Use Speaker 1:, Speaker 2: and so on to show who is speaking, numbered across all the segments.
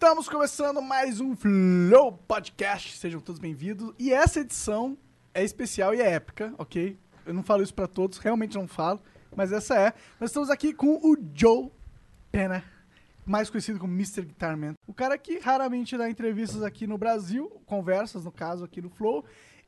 Speaker 1: Estamos começando mais um Flow Podcast. Sejam todos bem-vindos. E essa edição é especial e é épica, ok? Eu não falo isso pra todos, realmente não falo, mas essa é. Nós estamos aqui com o Joe Pena, mais conhecido como Mr. Guitarman. O cara que raramente dá entrevistas aqui no Brasil, conversas, no caso, aqui no Flow.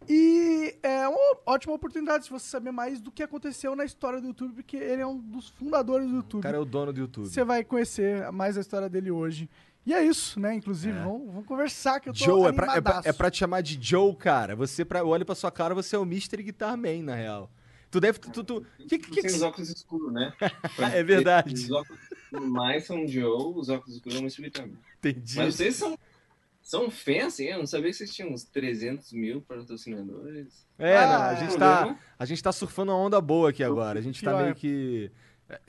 Speaker 1: E é uma ótima oportunidade de você saber mais do que aconteceu na história do YouTube, porque ele é um dos fundadores do YouTube.
Speaker 2: O cara é o dono do YouTube.
Speaker 1: Você vai conhecer mais a história dele hoje. E é isso, né? Inclusive,
Speaker 2: É.
Speaker 1: vamos, vamos conversar, que eu tô
Speaker 2: Joe, é pra, é, pra, é pra te chamar de Joe, cara. Você, pra, eu olho pra sua cara, você é o Mr. Guitar Man, na real. Tu deve. Tu, tu, que, que, que,
Speaker 3: Sem os óculos escuros, né?
Speaker 2: É verdade.
Speaker 3: Os óculos mais são Joe, os óculos escuros é um Smith
Speaker 2: Entendi.
Speaker 3: Mas vocês são, são fãs, assim? Eu não sabia que vocês tinham uns 300 mil patrocinadores.
Speaker 2: É,
Speaker 1: Ah,
Speaker 2: não, a
Speaker 1: é.
Speaker 2: gente, tá,
Speaker 3: Problema?
Speaker 2: a gente tá surfando uma onda boa aqui agora. A gente tá meio que.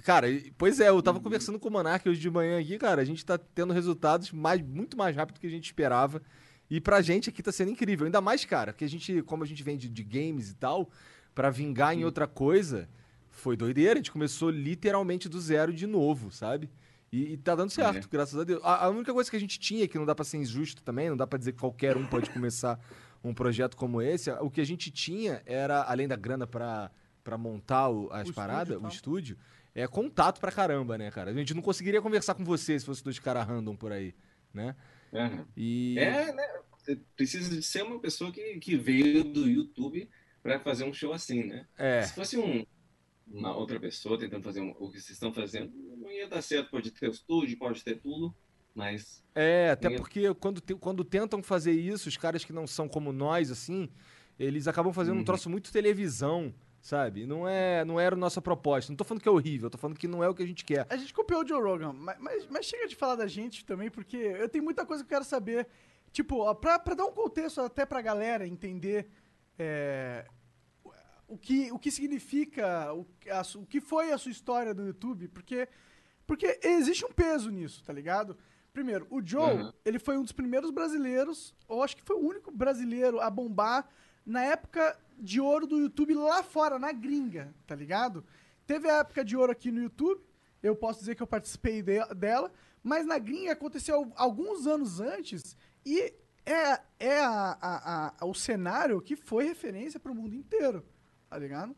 Speaker 2: Cara, pois é, eu tava conversando com o Monark hoje de manhã aqui, cara. A gente tá tendo resultados mais, muito mais rápido do que a gente esperava. E pra gente aqui tá sendo incrível. Ainda mais, cara, que a gente, como a gente vem de, games e tal, pra vingar em outra coisa, foi doideira. A gente começou literalmente do zero de novo, sabe? E, e tá dando certo,
Speaker 3: É.
Speaker 2: graças a Deus. A, a única coisa que a gente tinha, que não dá pra ser injusto também, não dá pra dizer que qualquer um pode começar um projeto como esse, o que a gente tinha era, além da grana pra, pra montar o- as
Speaker 1: O
Speaker 2: paradas, o estúdio, é contato pra caramba, né, cara? A gente não conseguiria conversar com você se fosse dois caras random por aí, né?
Speaker 3: Aham.
Speaker 2: E.
Speaker 3: É, né? Você precisa de ser uma pessoa que, que veio do YouTube pra fazer um show assim, né?
Speaker 2: É.
Speaker 3: Se fosse um, uma outra pessoa tentando fazer um- o que vocês estão fazendo, não ia dar certo. Pode ter o estúdio, pode ter tudo, mas
Speaker 2: É, até
Speaker 3: Ninguém-
Speaker 2: porque quando, te- quando tentam fazer isso, os caras que não são como nós, assim, eles acabam fazendo um
Speaker 3: Uhum.
Speaker 2: troço muito televisão, sabe? Não, é, não era a nossa proposta. Não tô falando que é horrível, tô falando que não é o que a gente quer.
Speaker 1: A gente copiou o Joe Rogan, mas, mas, mas chega de falar da gente também, porque eu tenho muita coisa que eu quero saber. Tipo, ó, pra, pra dar um contexto até pra galera entender é, o, que, o que significa, o, a o que foi a sua história do YouTube, porque, porque existe um peso nisso, tá ligado? Primeiro, o Joe,
Speaker 3: Uhum.
Speaker 1: ele foi um dos primeiros brasileiros, ou acho que foi o único brasileiro a bombar na época de ouro do YouTube lá fora, na gringa, tá ligado? Teve a época de ouro aqui no YouTube, eu posso dizer que eu participei de- dela, mas na gringa aconteceu alguns anos antes e é, é a- a- a- o cenário que foi referência para o mundo inteiro, tá ligado?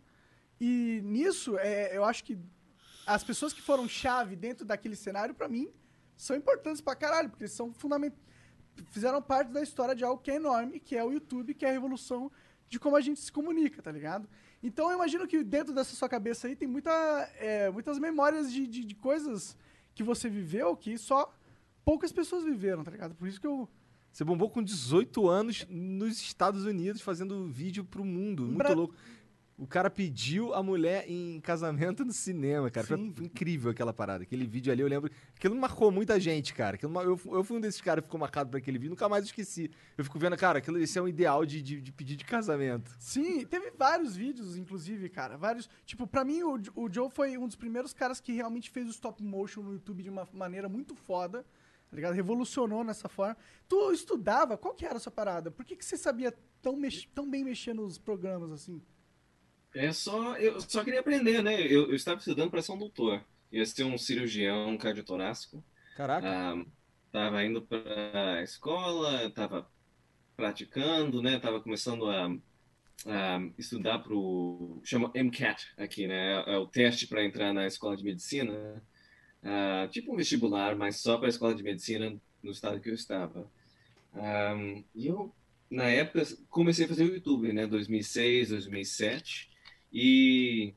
Speaker 1: E nisso, é, eu acho que as pessoas que foram chave dentro daquele cenário, pra mim, são importantes pra caralho, porque eles são fundamentais. Fizeram parte da história de algo que é enorme, que é o YouTube, que é a revolução de como a gente se comunica, tá ligado? Então eu imagino que dentro dessa sua cabeça aí tem muita, é, muitas memórias de, de, de coisas que você viveu que só poucas pessoas viveram, tá ligado? Por isso que eu.
Speaker 2: Você bombou com 18 anos nos Estados Unidos fazendo vídeo pro mundo. Muito
Speaker 1: Bra-
Speaker 2: louco. O cara pediu a mulher em casamento no cinema, cara. Foi
Speaker 1: Sim.
Speaker 2: incrível aquela parada. Aquele vídeo ali, eu lembro. Aquilo marcou muita gente, cara. Aquilo, eu, eu fui um desses caras que ficou marcado por aquele vídeo, nunca mais esqueci. Eu fico vendo, cara, aquilo, esse é um ideal de, de, de pedir de casamento.
Speaker 1: Sim, teve vários vídeos, inclusive, cara. Vários. Tipo, pra mim, o, o Joe foi um dos primeiros caras que realmente fez o stop motion no YouTube de uma maneira muito foda. Tá ligado? Revolucionou nessa forma. Tu estudava? Qual que era a sua parada? Por que, que você sabia tão, tão bem mexer nos programas assim?
Speaker 3: É só. Eu só queria aprender, né? Eu, eu estava estudando para ser um doutor. Ia ser um cirurgião cardiotorácico.
Speaker 2: Caraca.
Speaker 3: Ah, tava indo para a escola, tava praticando, né? Tava começando a, a estudar para o chama MCAT aqui, né? É o teste para entrar na escola de medicina, Ah, tipo um vestibular, mas só para a escola de medicina no estado que eu estava. Ah, e eu na época comecei a fazer o YouTube, né? 2006, 2007 e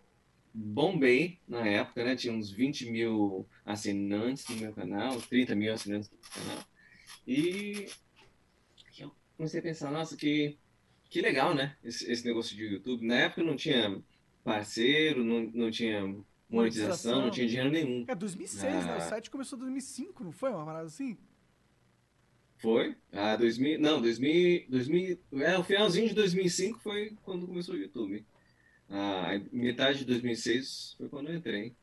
Speaker 3: bombei na época, né? Tinha uns 20 mil assinantes no meu canal, 30 mil assinantes no canal. E eu comecei a pensar, nossa, que, que legal, né? Esse, esse negócio de YouTube. Na época não tinha parceiro, não, não tinha monetização, não tinha dinheiro nenhum.
Speaker 1: É 2006, né? O
Speaker 3: Ah.
Speaker 1: site começou em 2005, não foi? Uma parada assim?
Speaker 3: Foi? Ah, 2000, não, 2000, 2000, é, o finalzinho de 2005 foi quando começou o YouTube. Ah, metade de 2006 foi quando eu entrei.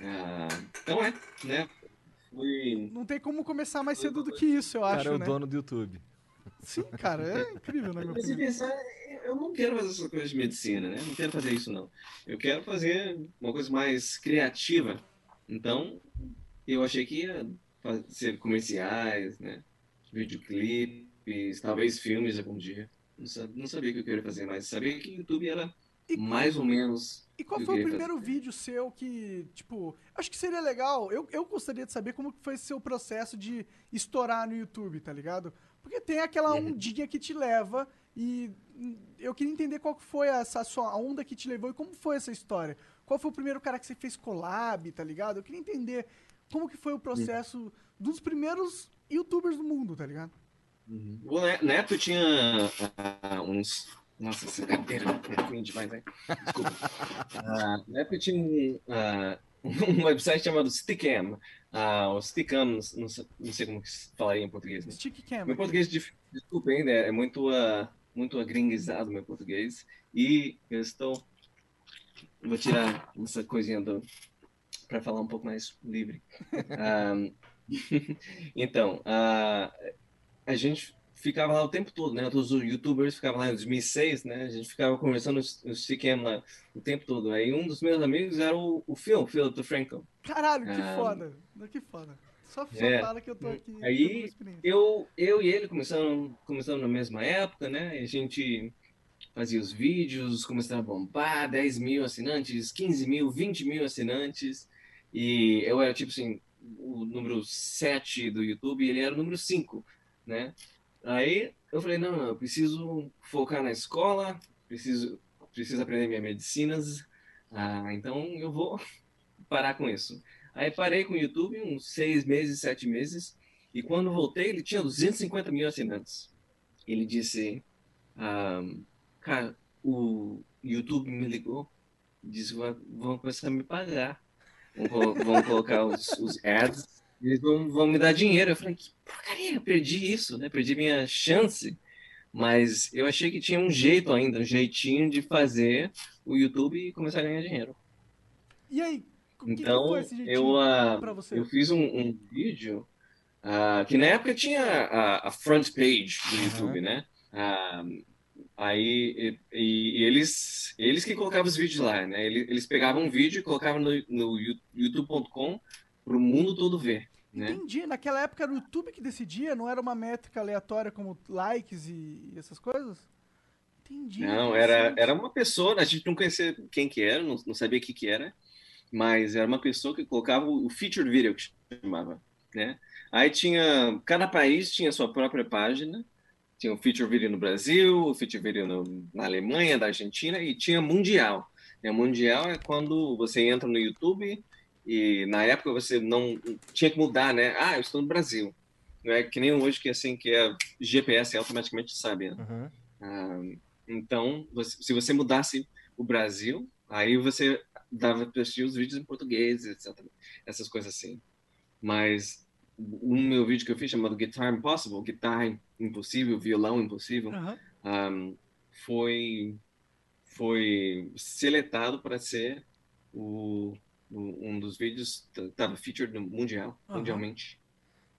Speaker 3: Ah, então é, né? Fui,
Speaker 1: Não tem como começar mais cedo do que isso, eu
Speaker 2: o
Speaker 1: acho,
Speaker 2: cara é o
Speaker 1: né?
Speaker 2: dono do YouTube.
Speaker 1: Sim, cara, é incrível, minha
Speaker 3: Mas se pensar, eu não quero fazer essas coisas de medicina, né? Não quero fazer isso, não. Eu quero fazer uma coisa mais criativa. Então, eu achei que ia fazer comerciais, né? Videoclipes, talvez filmes algum dia. Não sabia, não sabia o que eu queria fazer, mas sabia que o YouTube era
Speaker 1: E
Speaker 3: mais ou menos.
Speaker 1: E qual foi o primeiro
Speaker 3: fazer.
Speaker 1: vídeo seu que, tipo, acho que seria legal, eu, eu gostaria de saber como foi seu processo de estourar no YouTube, tá ligado? Porque tem aquela
Speaker 3: Uhum.
Speaker 1: ondinha que te leva e eu queria entender qual foi essa sua onda que te levou e como foi essa história. Qual foi o primeiro cara que você fez collab, tá ligado? Eu queria entender como que foi o processo dos primeiros youtubers do mundo, tá ligado?
Speaker 3: O Ne- Neto tinha ah, uns. Nossa, essa cadeira é ruim demais, né? Desculpa. Ah, o Neto tinha um, ah, um website chamado Stickam. Ah, o Stickam, não, não sei- como que se falaria em português, né?
Speaker 1: Stick Cam.
Speaker 3: Meu português, dif- desculpa ainda, é muito, ah, muito agringuizado meu português. E eu estou. Vou tirar essa coisinha do. para falar um pouco mais livre. Ah, então, ah, a gente ficava lá o tempo todo, né? Todos os youtubers ficavam lá em 2006, né? A gente ficava conversando no CCam lá o tempo todo. Aí um dos meus amigos era o, o Phil, Philip DeFranco.
Speaker 1: Caralho, que
Speaker 3: Ah.
Speaker 1: foda. Que foda. Só,
Speaker 3: É.
Speaker 1: fala que eu tô aqui.
Speaker 3: Aí. Eu, eu e ele começamos, começamos na mesma época, né? A gente fazia os vídeos, começava a bombar, 10 mil assinantes, 15 mil, 20 mil assinantes. E eu era, tipo assim, o número 7 do YouTube e ele era o número 5, né? Aí eu falei, não, não, eu preciso focar na escola, preciso, preciso aprender minhas medicinas, ah, então eu vou parar com isso. Aí parei com o YouTube uns seis meses, sete meses, e quando voltei ele tinha 250 mil assinantes. Ele disse, ah, cara, o YouTube me ligou, disse, "Vão- começar a me pagar, vão, vão colocar os, os ads, eles vão, vão me dar dinheiro. Eu falei, que porcaria, eu perdi isso, né? Perdi minha chance. Mas eu achei que tinha um jeito ainda, um jeitinho de fazer o YouTube começar a ganhar dinheiro.
Speaker 1: E aí,
Speaker 3: Então, eu,
Speaker 1: você?
Speaker 3: eu fiz um, um vídeo ah, que na época tinha a, a front page do. YouTube, né? Ah, aí e, e eles eles que colocavam os vídeos lá, né? Eles, eles pegavam um vídeo e colocavam no, no you- youtube.com para o mundo todo ver, né?
Speaker 1: Entendi. Naquela época era o YouTube que decidia, não era uma métrica aleatória como likes e, essas coisas? Entendi.
Speaker 3: Não, era, era uma pessoa, a gente não conhecia quem que era, não, não sabia o que que era, mas era uma pessoa que colocava o featured video, que chamava, né? Aí tinha, cada país tinha sua própria página, tinha o feature video no Brasil, o feature video no- na Alemanha, da Argentina, e tinha mundial. E a mundial é quando você entra no YouTube e na época você não tinha que mudar, né? Ah, eu estou no Brasil. Não é que nem hoje que assim que é GPS automaticamente sabe, né?
Speaker 2: Aham.
Speaker 3: Ah, então, você- se você mudasse o Brasil, aí você dava para assistir os vídeos em português, etc. Essas coisas assim. Mas o meu vídeo que eu fiz chamado Guitar Impossible, Guitarra Impossível, Violão Impossível,
Speaker 1: Aham.
Speaker 3: um, foi foi seletado para ser o- um dos vídeos estava featured no mundial,
Speaker 1: Aham.
Speaker 3: mundialmente.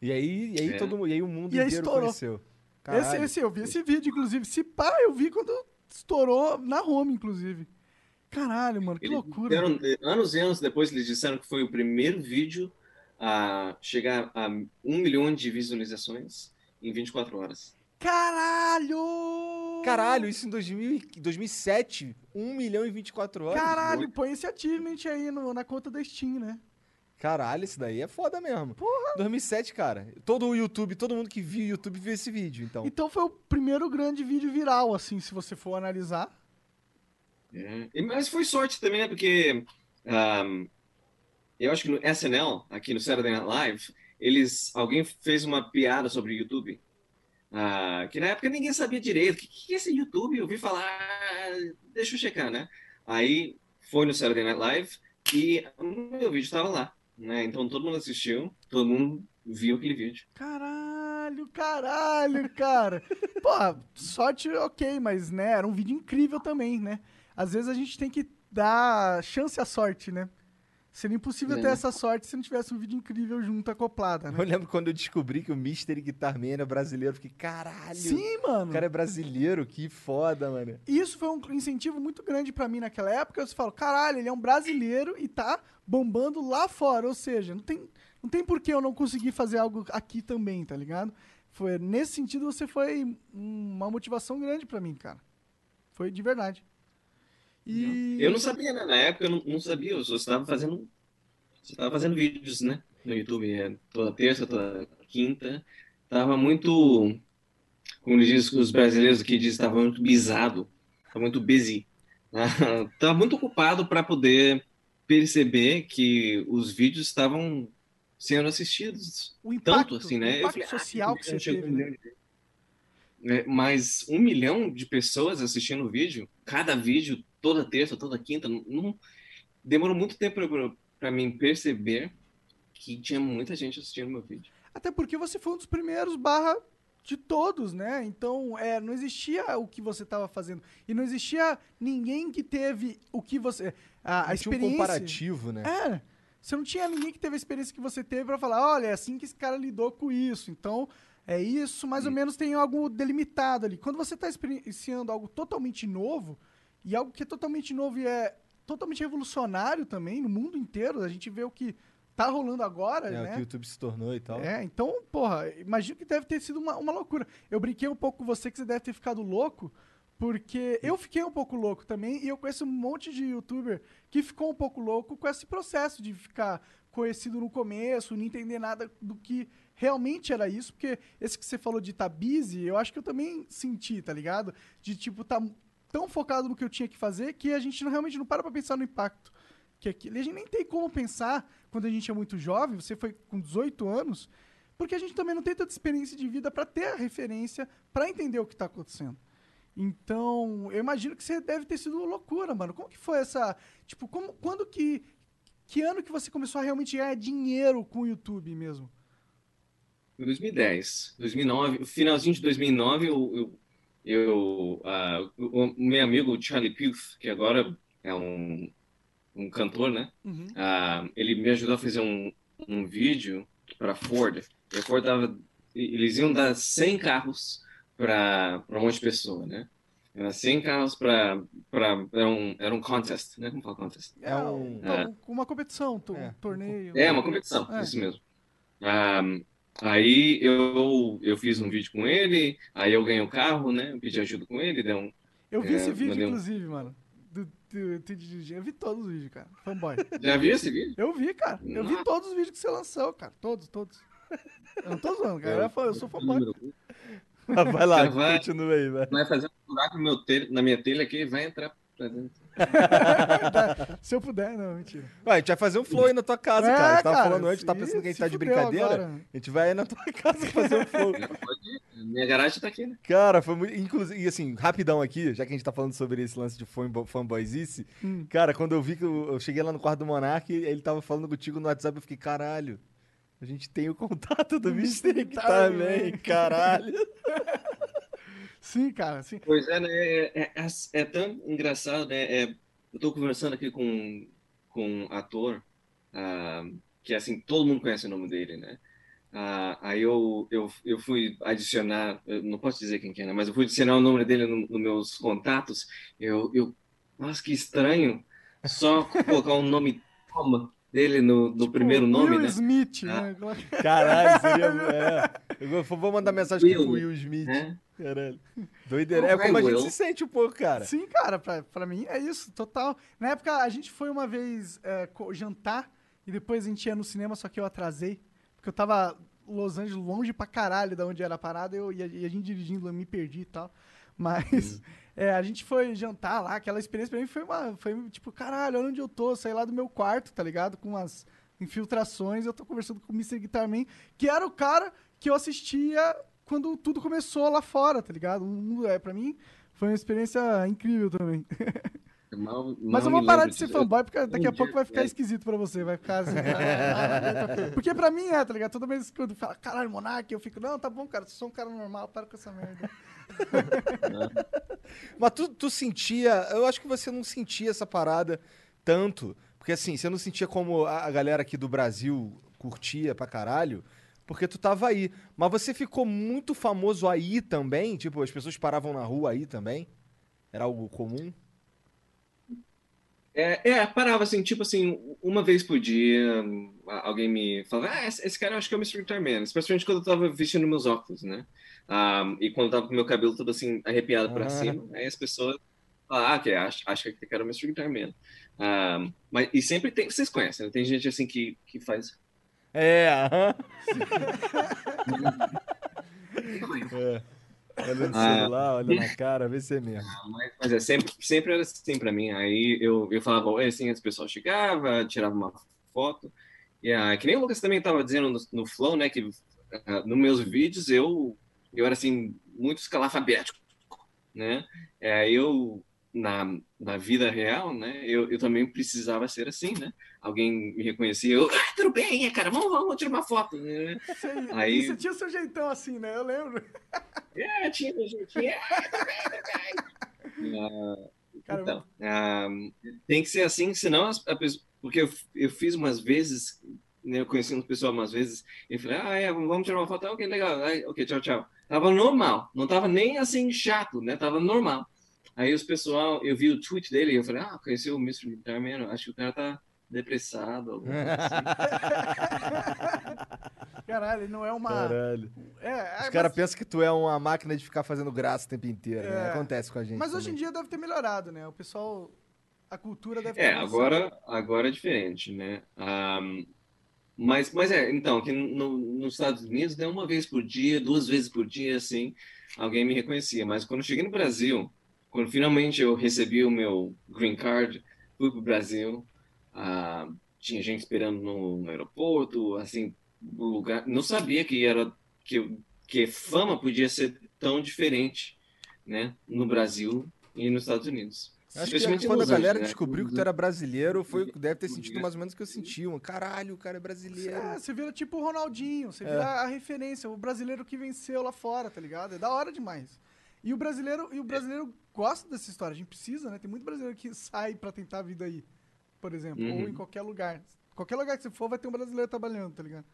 Speaker 2: E aí, e aí
Speaker 3: É.
Speaker 2: todo mundo, e aí o mundo
Speaker 1: E aí
Speaker 2: inteiro
Speaker 1: estourou.
Speaker 2: conheceu.
Speaker 1: Esse, esse, eu vi esse vídeo, inclusive. Se pá, eu vi quando estourou na home, inclusive. Caralho, mano, que
Speaker 3: Eles
Speaker 1: loucura.
Speaker 3: disseram- anos e anos depois, eles disseram que foi o primeiro vídeo a chegar a um milhão de visualizações em 24 horas.
Speaker 1: Caralho!
Speaker 2: Caralho, isso em 2000, e- 2007, 1 milhão e 24 horas.
Speaker 1: Caralho, põe esse achievement aí no- na conta da Steam, né?
Speaker 2: Caralho, isso daí é foda mesmo. Porra. 2007, cara. Todo o YouTube, todo mundo que viu o YouTube viu esse vídeo, então.
Speaker 1: Então foi o primeiro grande vídeo viral, assim, se você for analisar.
Speaker 3: É. Mas foi sorte também, né? Porque ahm, eu acho que no SNL, aqui no Saturday Night Live, eles, alguém fez uma piada sobre o YouTube. Ah, que na época ninguém sabia direito. O que, que é esse YouTube? Eu ouvi falar, ah, deixa eu checar, né? Aí foi no Saturday Night Live e o meu vídeo estava lá. Né? Então todo mundo assistiu, todo mundo viu aquele vídeo.
Speaker 1: Caralho, caralho, cara. Pô, sorte ok, mas, né, era um vídeo incrível também, né? Às vezes a gente tem que dar chance à sorte, né? Seria impossível
Speaker 3: É.
Speaker 1: ter essa sorte se não tivesse um vídeo incrível junto acoplada, né?
Speaker 2: Eu lembro quando eu descobri que o Mystery Guitar Man era brasileiro. eu Fiquei, caralho.
Speaker 1: Sim, mano.
Speaker 2: O cara é brasileiro, que foda, mano.
Speaker 1: Isso foi um incentivo muito grande pra mim naquela época. Eu falo, caralho, ele é um brasileiro e tá bombando lá fora. Ou seja, não tem, não tem por que eu não conseguir fazer algo aqui também, tá ligado? Foi, nesse sentido, você foi uma motivação grande pra mim, cara. Foi de verdade. E...
Speaker 3: Eu não sabia, né? Na época eu não, não sabia, eu só estava fazendo. Estava fazendo vídeos, né? No YouTube, é, toda terça, toda quinta. Tava muito. Como diz os brasileiros aqui dizem, estava muito bisado, estava muito busy. Estava muito ocupado para poder perceber que os vídeos estavam sendo assistidos.
Speaker 1: O impacto,
Speaker 3: tanto assim, né?
Speaker 1: o
Speaker 3: Eu
Speaker 1: impacto
Speaker 3: falei, ah,
Speaker 1: social que você teve.
Speaker 3: um
Speaker 1: né?
Speaker 3: milhão de- É, mas um milhão de pessoas assistindo o vídeo, cada vídeo, toda terça, toda quinta, não, não- demorou muito tempo para mim perceber que tinha muita gente assistindo meu vídeo.
Speaker 1: Até porque você foi um dos primeiros barra de todos, né? Então, é, não existia o que você estava fazendo. E não existia ninguém que teve o que você... A, a
Speaker 2: Tinha um
Speaker 1: experiência...
Speaker 2: comparativo, né?
Speaker 1: É. Você não tinha ninguém que teve a experiência que você teve pra falar, olha, é assim que esse cara lidou com isso. Então, é isso, mais ou menos tem algo delimitado ali. Quando você tá experienciando algo totalmente novo, e algo que é totalmente novo e é totalmente revolucionário também no mundo inteiro, a gente vê o que tá rolando agora,
Speaker 2: É, o
Speaker 1: né?
Speaker 2: que o YouTube se tornou e tal.
Speaker 1: É, então, porra, imagino que deve ter sido uma, uma loucura. Eu brinquei um pouco com você que você deve ter ficado louco, porque eu fiquei um pouco louco também, e eu conheço um monte de youtuber que ficou um pouco louco com esse processo de ficar conhecido no começo, não entender nada do que realmente era isso, porque esse que você falou de tá busy, eu acho que eu também senti, tá ligado? De tipo, tá tão focado no que eu tinha que fazer que a gente não, realmente não para pra pensar no impacto que aquilo. A gente nem tem como pensar quando a gente é muito jovem, você foi com 18 anos, porque a gente também não tem tanta experiência de vida para ter a referência, para entender o que tá acontecendo. Então, eu imagino que você deve ter sido loucura, mano. Como que foi essa, tipo, como quando que que ano que você começou a realmente ganhar dinheiro com o YouTube mesmo?
Speaker 3: Em 2010, 2009, finalzinho de 2009, eu, eu, eu ah, o, o meu amigo Charlie Puth, que agora é um, um cantor, né?
Speaker 1: Uhum.
Speaker 3: Ah, ele me ajudou a fazer um, um vídeo para Ford. E a Ford tava, eles iam dar 100 carros para um monte de pessoa, né? Era 100 carros para era um era um contest, né? Como fala contest?
Speaker 2: É um-
Speaker 1: então, uma competição, to- um
Speaker 2: É.
Speaker 1: torneio.
Speaker 3: É uma competição,
Speaker 1: É.
Speaker 3: isso mesmo. Ah, aí eu eu fiz um vídeo com ele, aí eu ganhei o carro, né? Eu pedi ajuda com ele, deu um
Speaker 1: Eu vi
Speaker 3: É,
Speaker 1: esse vídeo,
Speaker 3: um-
Speaker 1: inclusive, mano. Do, do, do- do- eu vi todos os vídeos, cara. Fanboy.
Speaker 3: Já viu esse vídeo?
Speaker 1: Eu vi, cara. Eu vi todos os vídeos que você lançou, cara. Todos, todos. Eu não tô zoando, cara. Eu, eu sou fanboy.
Speaker 2: Vai lá,
Speaker 3: vai.
Speaker 2: continua aí, vai.
Speaker 3: Vai fazer um buraco no meu telha, na minha telha aqui e vai entrar pra dentro.
Speaker 1: Se eu puder, não, mentira.
Speaker 2: Ué, a gente vai fazer um flow aí na tua casa,
Speaker 1: É,
Speaker 2: cara. A gente tava
Speaker 1: cara,
Speaker 2: falando antes, tá pensando que a gente tá de brincadeira?
Speaker 1: agora.
Speaker 2: A gente vai aí na tua casa fazer um flow.
Speaker 3: Pode ir. Minha garagem tá aqui, né?
Speaker 2: Cara, foi muito. Inclusive, e assim, rapidão aqui, já que a gente tá falando sobre esse lance de fanbo- fanboyzice.
Speaker 1: Hum.
Speaker 2: Cara, quando eu vi que eu, eu cheguei lá no quarto do Monark, ele tava falando contigo no WhatsApp, eu fiquei, caralho. A gente tem o contato do Mystic também,
Speaker 1: também.
Speaker 2: caralho.
Speaker 1: Sim, cara, sim.
Speaker 3: Pois é, né? É, é, é, é tão engraçado, né? É, eu tô conversando aqui com, com um ator ah, que, assim, todo mundo conhece o nome dele, né? Ah, aí eu, eu, eu fui adicionar, eu não posso dizer quem que é, né? Mas eu fui adicionar o nome dele nos no meus contatos. Eu, eu, nossa, que estranho. Só colocar o nome Tom dele no, no primeiro nome,
Speaker 1: Will
Speaker 3: né?
Speaker 1: Smith,
Speaker 3: Ah.
Speaker 1: né?
Speaker 2: Caralho, seria. É. Eu vou mandar mensagem aqui pro
Speaker 3: Will.
Speaker 2: Will Smith.
Speaker 3: É.
Speaker 2: Caralho. Doideira. É como a gente se sente um pouco, cara.
Speaker 1: Sim, cara, pra, pra mim é isso, total. Na época, a gente foi uma vez é, jantar e depois a gente ia no cinema, só que eu atrasei. Porque eu tava Los Angeles, longe pra caralho da onde era a parada, eu, e, a, e a gente dirigindo, eu me perdi e tal. Mas é, a gente foi jantar lá, aquela experiência pra mim foi uma. Foi tipo, caralho, olha onde eu tô, saí lá do meu quarto, tá ligado? Com umas infiltrações, eu tô conversando com o Mr. Guitarman, que era o cara que eu assistia quando tudo começou lá fora, tá ligado? Um, é, pra mim, foi uma experiência incrível também.
Speaker 3: Mal-
Speaker 1: Mas
Speaker 3: mal
Speaker 1: eu vou parar de ser
Speaker 3: disso.
Speaker 1: fanboy, porque daqui a
Speaker 3: Um
Speaker 1: pouco
Speaker 3: dia-
Speaker 1: vai ficar
Speaker 3: é.
Speaker 1: esquisito pra você. Vai ficar assim. porque pra mim é, tá ligado? Toda vez que eu falo, caralho, Monark, eu fico, não, tá bom, cara, sou um cara normal, para com essa merda.
Speaker 2: Mas tu, tu sentia. Eu acho que você não sentia essa parada tanto. Porque assim, você não sentia como a, a galera aqui do Brasil curtia pra caralho. Porque tu tava aí. Mas você ficou muito famoso aí também? Tipo, as pessoas paravam na rua aí também? Era algo comum?
Speaker 3: É, é, parava assim, tipo assim, uma vez por dia, alguém me falava, ah, esse, esse cara eu acho que é o Mr. Guitar Man, especialmente quando eu tava vestindo meus óculos, né? Um, e quando eu tava com meu cabelo todo assim, arrepiado para ah. cima, aí as pessoas falavam, ah, ok, acho, acho que aquele cara é o Mr. Guitar Man. Um, mas, e sempre tem, vocês conhecem, né? tem gente assim que, que faz...
Speaker 2: É, aham. é. Olha no ah, celular, olha na cara, vê se é mesmo.
Speaker 3: Mas, mas, é sempre, sempre era assim pra mim. Aí eu, eu falava, oi, assim, as pessoas chegavam, tirava uma foto. E ah, que nem o Lucas também tava dizendo no, no Flow, né, que uh, nos meus vídeos eu, eu era assim, muito escalafabético, né? É, eu na, na vida real, né, eu, eu também precisava ser assim, né? Alguém me reconhecia, eu, ah, tudo bem, é, cara, vamos, vamos tirar uma foto. Né?
Speaker 1: Sim, Aí... você tinha seu jeitão assim, né? Eu lembro.
Speaker 3: É, tinha meu jeitinho. Uh, então, uh, tem que ser assim, senão a pessoa, porque eu, eu fiz umas vezes, né, eu conheci um pessoal umas vezes, e falei, ah, é, vamos tirar uma foto, ok, legal, ok, tchau, tchau. Tava normal, não tava nem assim chato, né? Tava normal. Aí os pessoal, eu vi o tweet dele e eu falei, ah, conheci o Mr. Guitar Man, acho que o cara tá depressado. Assim.
Speaker 1: Caralho, ele não é uma.
Speaker 2: Caralho. É, é Os caras mas... pensam que tu é uma máquina de ficar fazendo graça o tempo inteiro, né? é. né? Acontece com a gente.
Speaker 1: Mas também. hoje em dia deve ter melhorado, né? O pessoal. A cultura deve ter
Speaker 3: É, agora, agora é diferente, né? Um, mas, mas é, então, aqui no, nos Estados Unidos, né, uma vez por dia, duas vezes por dia, assim, alguém me reconhecia. Mas quando eu cheguei no Brasil, quando finalmente eu recebi o meu green card, fui para o Brasil, ah, tinha gente esperando no, no, aeroporto, assim, lugar. Não sabia que era que, que fama podia ser tão diferente, né, no Brasil e nos Estados Unidos.
Speaker 2: Acho que quando a galera né? descobriu que tu era brasileiro, foi deve ter sentido mais ou menos o que eu senti. Um, caralho, o cara é brasileiro. É,
Speaker 1: você vira tipo o Ronaldinho, você é. vira a referência, o brasileiro que venceu lá fora, tá ligado? É da hora demais. E o brasileiro, e o brasileiro gosta dessa história, a gente precisa, né? Tem muito brasileiro que sai para tentar a vida aí, por exemplo, uhum. ou em qualquer lugar. Qualquer lugar que você for, vai ter um brasileiro trabalhando, tá ligado?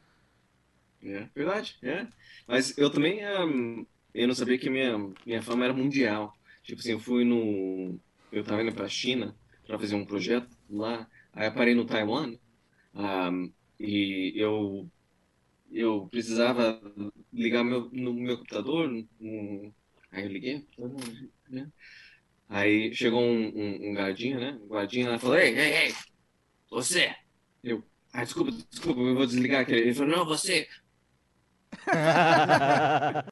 Speaker 3: É, verdade, é. Mas eu também, um, eu não sabia que minha, minha fama era mundial. Tipo assim, eu fui no... Eu tava indo pra China para fazer um projeto lá, aí eu parei no Taiwan, um, e eu eu precisava ligar meu, no meu computador, no, Aí eu liguei, né? Aí chegou um, um, um guardinha, né? Um guardinha lá falou, ei, ei, ei, você! Eu, ah, desculpa, desculpa, eu vou desligar aquele. Ele falou, não, você! ah,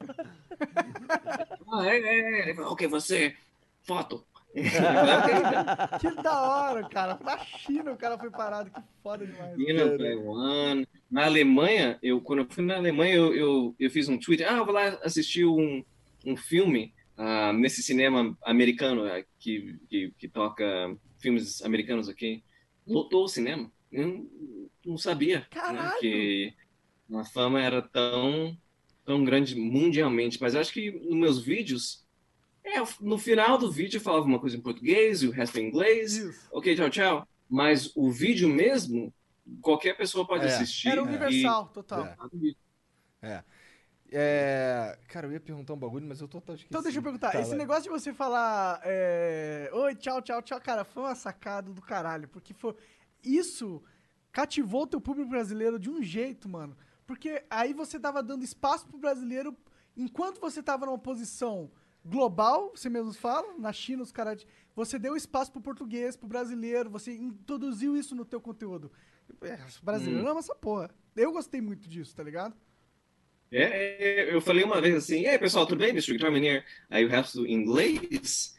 Speaker 3: é, é, é. Ele falou, ok, você, foto.
Speaker 1: que da hora, cara. Na China o cara foi parado, que foda demais.
Speaker 3: China, Taiwan. Na Alemanha, eu, quando eu fui na Alemanha, eu, eu, eu fiz um tweet. Ah, eu vou lá assistir um, um filme uh, nesse cinema americano uh, que, que, que, toca filmes americanos aqui. Lotou o cinema. Eu não sabia né, que a fama era tão, tão grande mundialmente. Mas acho que nos meus vídeos, é, no final do vídeo eu falava uma coisa em português e o resto em inglês. Isso. Ok, tchau, tchau. Mas o vídeo mesmo, qualquer pessoa pode é. assistir.
Speaker 1: Era universal, e... total.
Speaker 2: É. é. É... Cara, eu ia perguntar um bagulho, mas eu tô
Speaker 1: esquecendo. Então deixa eu perguntar. Tá, esse vai. negócio de você falar é... Oi, tchau, tchau, tchau, cara, foi uma sacada do caralho. Porque foi... isso cativou o teu público brasileiro de um jeito, mano. Porque aí você tava dando espaço pro brasileiro enquanto você tava numa posição global, você mesmo fala, na China os caras... Você deu espaço pro português, pro brasileiro, você introduziu isso no teu conteúdo. É, o brasileiro hum. ama essa porra. Eu gostei muito disso, tá ligado?
Speaker 3: É, é, eu falei uma vez assim, ei pessoal, tudo bem, Mr. Guitar? Aí o resto em inglês,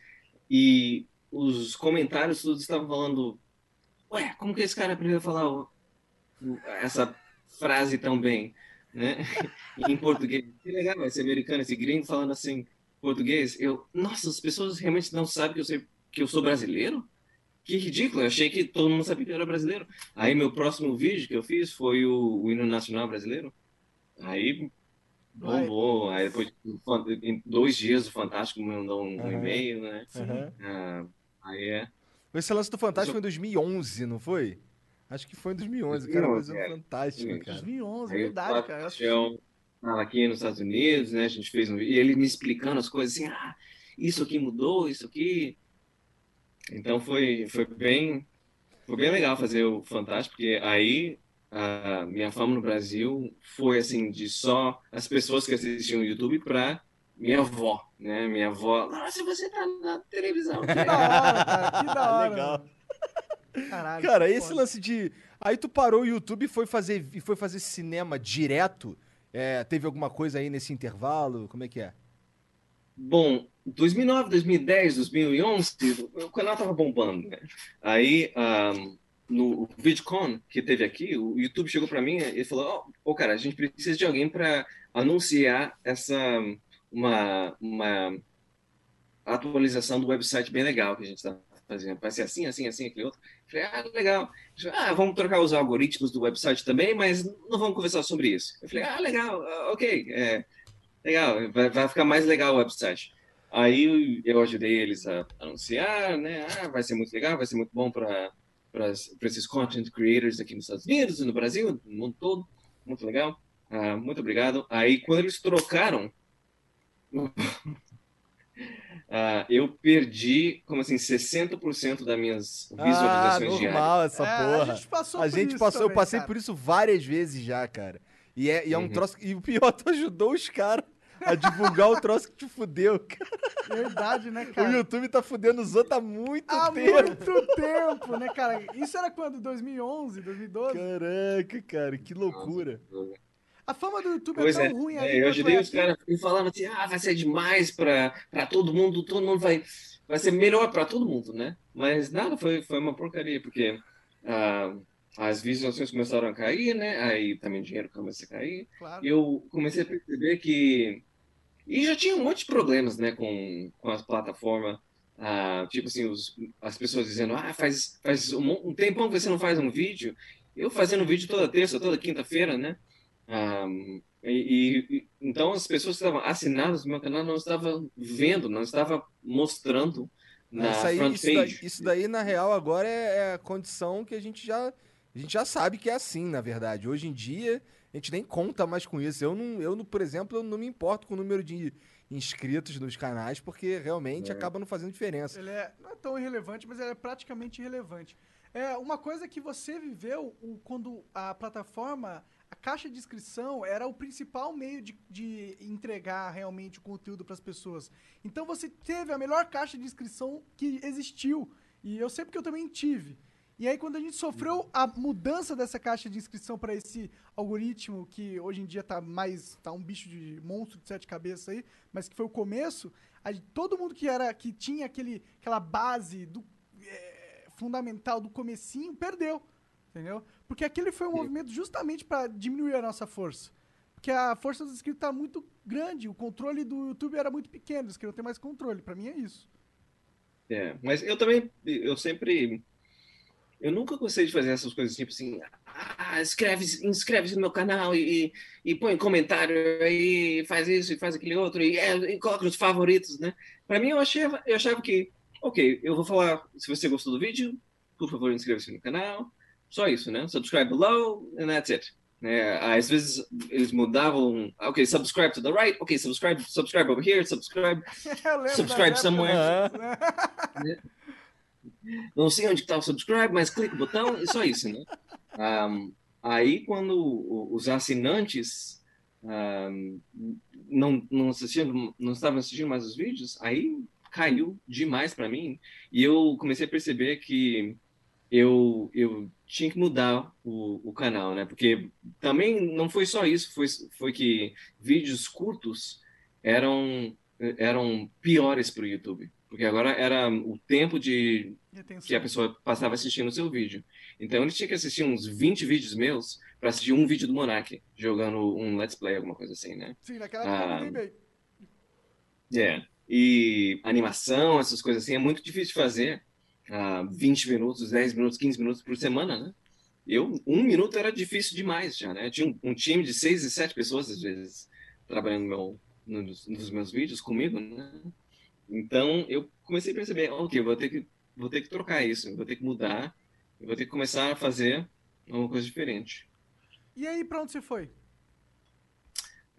Speaker 3: e os comentários todos estavam falando, ué, como que esse cara aprendeu a falar essa frase tão bem, né? em português. Que legal, esse americano, esse gringo falando assim, português. Eu, nossa, as pessoas realmente não sabem que eu, sei, que eu sou brasileiro? Que ridículo, eu achei que todo mundo sabia que eu era brasileiro. Aí meu próximo vídeo que eu fiz foi o, o hino nacional brasileiro. Aí Bombou. Aí depois, em dois dias, o Fantástico me mandou um, uhum. e-mail, né? Uhum. aí é.
Speaker 2: Esse lance do Fantástico foi em 2011, não foi? Acho que foi em 2011, 2011 cara, mas é,
Speaker 1: é fantástico, cara. 2011,
Speaker 3: é
Speaker 1: verdade, cara.
Speaker 3: Eu estava aqui nos Estados Unidos, né? A gente fez um e ele me explicando as coisas assim, ah, isso aqui mudou, isso aqui. Então foi, foi bem, foi bem legal fazer o Fantástico, porque aí a minha fama no Brasil foi assim de só as pessoas que assistiam o YouTube para minha avó, né? Minha avó, nossa, você tá na televisão.
Speaker 1: Que da hora, cara. Que da hora.
Speaker 2: Legal.
Speaker 1: Caralho.
Speaker 2: Cara, esse
Speaker 1: foda.
Speaker 2: lance de. Aí tu parou o YouTube e foi fazer, e foi fazer cinema direto? É, teve alguma coisa aí nesse intervalo? Como é que é?
Speaker 3: Bom, 2009, 2010, 2011, o canal tava bombando, né? Aí, um, no VidCon que teve aqui, o YouTube chegou para mim e falou: "Ô, oh, cara, a gente precisa de alguém para anunciar essa uma, uma atualização do website bem legal que a gente está fazendo. Vai ser assim, assim, assim, aquele outro. Falei, ah, legal. Ah, vamos trocar os algoritmos do website também, mas não vamos conversar sobre isso. Eu falei, ah, legal, ok, é, legal, vai, vai ficar mais legal o website. Aí eu ajudei eles a anunciar, né? Ah, vai ser muito legal, vai ser muito bom para esses content creators aqui nos Estados Unidos e no Brasil, no mundo todo. Muito legal. Ah, muito obrigado. Aí quando eles trocaram, ah, eu perdi, como assim, 60% das minhas
Speaker 2: Ah,
Speaker 3: visualizações diárias.
Speaker 2: normal essa
Speaker 1: É,
Speaker 2: porra.
Speaker 1: A gente passou
Speaker 2: A
Speaker 1: por
Speaker 2: gente
Speaker 1: isso
Speaker 2: passou, eu
Speaker 1: também,
Speaker 2: passei
Speaker 1: cara.
Speaker 2: por isso várias vezes já, cara. E é, e é um
Speaker 3: Uhum.
Speaker 2: troço. E o pior, tu ajudou os caras a divulgar o troço que te fudeu, cara.
Speaker 1: Verdade, né,
Speaker 2: O
Speaker 1: cara?
Speaker 2: YouTube tá fudendo os outros há muito
Speaker 1: Há
Speaker 2: tempo.
Speaker 1: muito tempo, né, cara? Isso era quando? 2011, 2012?
Speaker 2: Caraca, cara, que loucura.
Speaker 1: A fama do YouTube
Speaker 3: Pois
Speaker 1: é
Speaker 3: é,
Speaker 1: tão ruim
Speaker 3: é,
Speaker 1: aí.
Speaker 3: eu
Speaker 1: quanto
Speaker 3: ajudei
Speaker 1: é
Speaker 3: os caras e falava assim, ah, vai ser demais para todo mundo, todo mundo vai, vai ser melhor para todo mundo, né? Mas nada, foi, foi uma porcaria, porque ah, as visualizações começaram a cair, né? Aí também o dinheiro começou a cair.
Speaker 1: Claro.
Speaker 3: Eu comecei a perceber que... E já tinha um monte de problemas, né, com, com as plataformas. Ah, tipo assim, os, as pessoas dizendo, ah, faz, faz um, um tempão que você não faz um vídeo. Eu fazendo vídeo toda terça, toda quinta-feira, né? Ah, e, e- então as pessoas que estavam assinadas no meu canal não estavam vendo, não estavam mostrando na
Speaker 2: isso, aí,
Speaker 3: front
Speaker 2: isso, daí,
Speaker 3: page.
Speaker 2: isso daí, na real, agora é, é a condição que a gente já. A gente já sabe que é assim, na verdade. Hoje em dia, a gente nem conta mais com isso. Eu, não, eu por exemplo, eu não me importo com o número de inscritos nos canais, porque realmente
Speaker 3: É.
Speaker 2: acaba não fazendo diferença.
Speaker 1: Ele é, não é tão irrelevante, mas ele é praticamente irrelevante. É uma coisa que você viveu o- quando a plataforma, a caixa de inscrição era o principal meio de, de entregar realmente o conteúdo para as pessoas. Então você teve a melhor caixa de inscrição que existiu. E eu sei porque eu também tive. E aí, quando a gente sofreu a mudança dessa caixa de inscrição para esse algoritmo, que hoje em dia tá mais. tá um bicho de monstro de sete cabeças aí, mas que foi o começo, aí todo mundo que era que tinha aquele, aquela base do, é, fundamental do comecinho perdeu. Entendeu? Porque aquele foi um
Speaker 3: Sim.
Speaker 1: movimento justamente para diminuir a nossa força. Porque a força dos inscritos tá muito grande, o controle do YouTube era muito pequeno, eles queriam ter mais controle. Para mim é isso.
Speaker 3: É, mas eu também, eu sempre, eu nunca gostei de fazer essas coisas tipo assim, ah, escreve, inscreve-se no meu canal e, e, põe comentário aí, faz isso e faz aquele outro e, é, e coloca nos favoritos, né? Para mim eu achava, eu achava que, ok, eu vou falar, se você gostou do vídeo, por favor inscreva-se no canal, só isso, né? Subscribe below and that's it. né? às vezes eles mudavam, ok, subscribe to the right, ok, subscribe, subscribe over here, subscribe Subscribe
Speaker 1: das épocas
Speaker 3: somewhere. Não sei onde está o subscribe, mas clica o botão e só isso, né? Um, aí, quando os assinantes um, não, não, não estavam assistindo mais os vídeos, aí caiu demais para mim. E eu comecei a perceber que eu, eu tinha que mudar o, o canal, né? Porque também não foi só isso, foi, foi que vídeos curtos eram, eram piores para o YouTube. Porque agora era o tempo de que a pessoa passava assistindo o seu vídeo. Então ele tinha que assistir uns 20 vídeos meus para assistir um vídeo do Monark jogando um Let's Play, alguma coisa assim, né?
Speaker 1: Sim, naquela época
Speaker 3: Ah.
Speaker 1: eu mandei bem.
Speaker 3: É. E animação, essas coisas assim, é muito difícil de fazer. Ah, 20 minutos, 10 minutos, 15 minutos por semana, né? Eu, um minuto era difícil demais já, né? Tinha um, um time de seis e sete pessoas, às vezes, trabalhando meu, nos, nos meus vídeos comigo, né? Então, eu comecei a perceber, ok, eu vou ter que, vou ter que trocar isso, eu vou ter que mudar, eu vou ter que começar a fazer uma coisa diferente.
Speaker 1: E aí, pra onde você foi?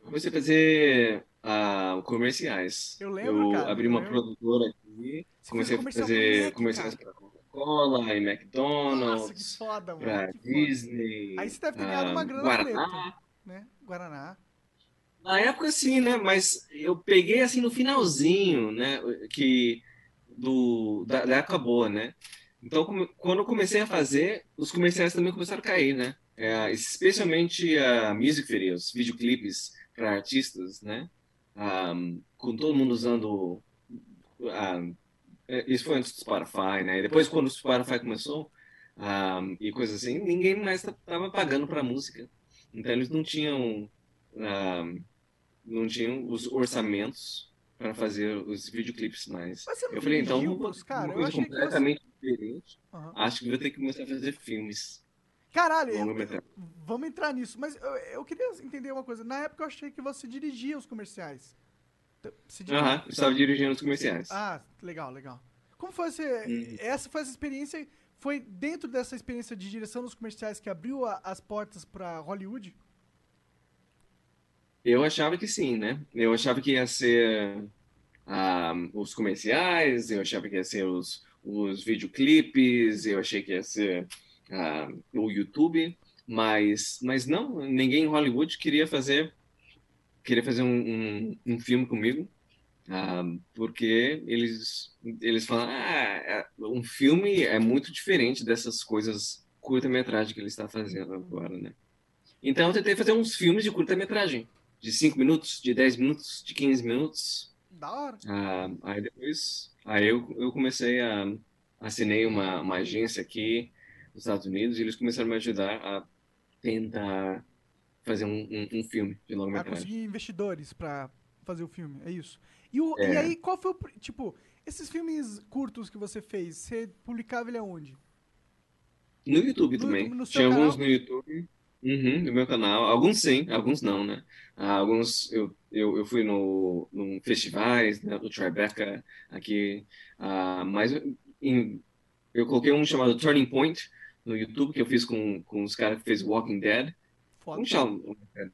Speaker 3: Comecei a fazer ah, comerciais.
Speaker 1: Eu lembro, cara,
Speaker 3: abri
Speaker 1: eu
Speaker 3: uma
Speaker 1: lembro.
Speaker 3: produtora aqui,
Speaker 1: Você
Speaker 3: comecei a fazer comerciais para Coca-Cola, e
Speaker 1: Nossa, que
Speaker 3: McDonald's,
Speaker 1: foda, mano.
Speaker 3: pra
Speaker 1: que foda.
Speaker 3: Disney.
Speaker 1: Aí você deve ter ganhado uma
Speaker 3: ah,
Speaker 1: grana
Speaker 3: Guaraná.
Speaker 1: preta, né? Guaraná.
Speaker 3: Na época sim, né? Mas eu peguei assim no finalzinho, né? Que do da, da época boa, né? Então quando eu comecei a fazer, os comerciais também começaram a cair, né? É, especialmente a music videos, videoclipes para artistas, né? Ah, com todo mundo usando ah, é, isso foi antes do Spotify, né? E depois quando o Spotify começou ah, e coisas assim, ninguém mais estava pagando para música. Então eles não tinham ah, não tinham os orçamentos para fazer os videoclipes mais.
Speaker 1: Mas
Speaker 3: Eu falei, então,
Speaker 1: Bruce, cara?
Speaker 3: uma
Speaker 1: Eu
Speaker 3: coisa
Speaker 1: que você...
Speaker 3: completamente diferente.
Speaker 1: Aham.
Speaker 3: Acho que vou ter que começar a fazer filmes.
Speaker 1: Caralho, eu- vamos entrar nisso. Mas eu, eu queria entender uma coisa. Na época eu achei que você dirigia os comerciais.
Speaker 3: Aham, eu estava dirigindo os comerciais.
Speaker 1: Ah, legal, legal. Como foi você...
Speaker 3: Hum.
Speaker 1: Essa foi essa experiência... Foi dentro dessa experiência de direção dos comerciais que abriu a- as portas pra Hollywood?
Speaker 3: Eu achava que sim, né? Eu achava que ia ser ah, os comerciais, eu achava que ia ser os, os videoclipes, eu achei que ia ser ah, o YouTube, mas, mas não, ninguém em Hollywood queria fazer queria fazer um, um, um filme comigo, ah, porque eles eles falam, ah, é- um filme é muito diferente dessas coisas curta-metragem que ele está fazendo agora, né? Então eu tentei fazer uns filmes de curta-metragem de 5 minutos, de 10 minutos, de 15 minutos.
Speaker 1: Da hora.
Speaker 3: Ah, aí depois, aí eu, eu comecei a assinei uma, uma agência aqui nos Estados Unidos e eles começaram a me ajudar a tentar fazer um, um, um filme de
Speaker 1: Ah,
Speaker 3: longa-metragem.
Speaker 1: conseguir investidores pra fazer o filme, é isso. E, o,
Speaker 3: É.
Speaker 1: e aí, qual foi o. Tipo, esses filmes curtos que você fez, você publicava ele aonde?
Speaker 3: No YouTube
Speaker 1: No
Speaker 3: também.
Speaker 1: No
Speaker 3: Tinha alguns
Speaker 1: canal?
Speaker 3: no YouTube, uhum, no meu canal. Alguns sim, alguns não, né? Ah, alguns eu, eu, eu fui no, num festivais, né, do Tribeca aqui, ah, mas em- eu coloquei um chamado Turning Point no YouTube que eu fiz com, com os caras que fez Walking Dead.
Speaker 1: Foda.
Speaker 3: Como chama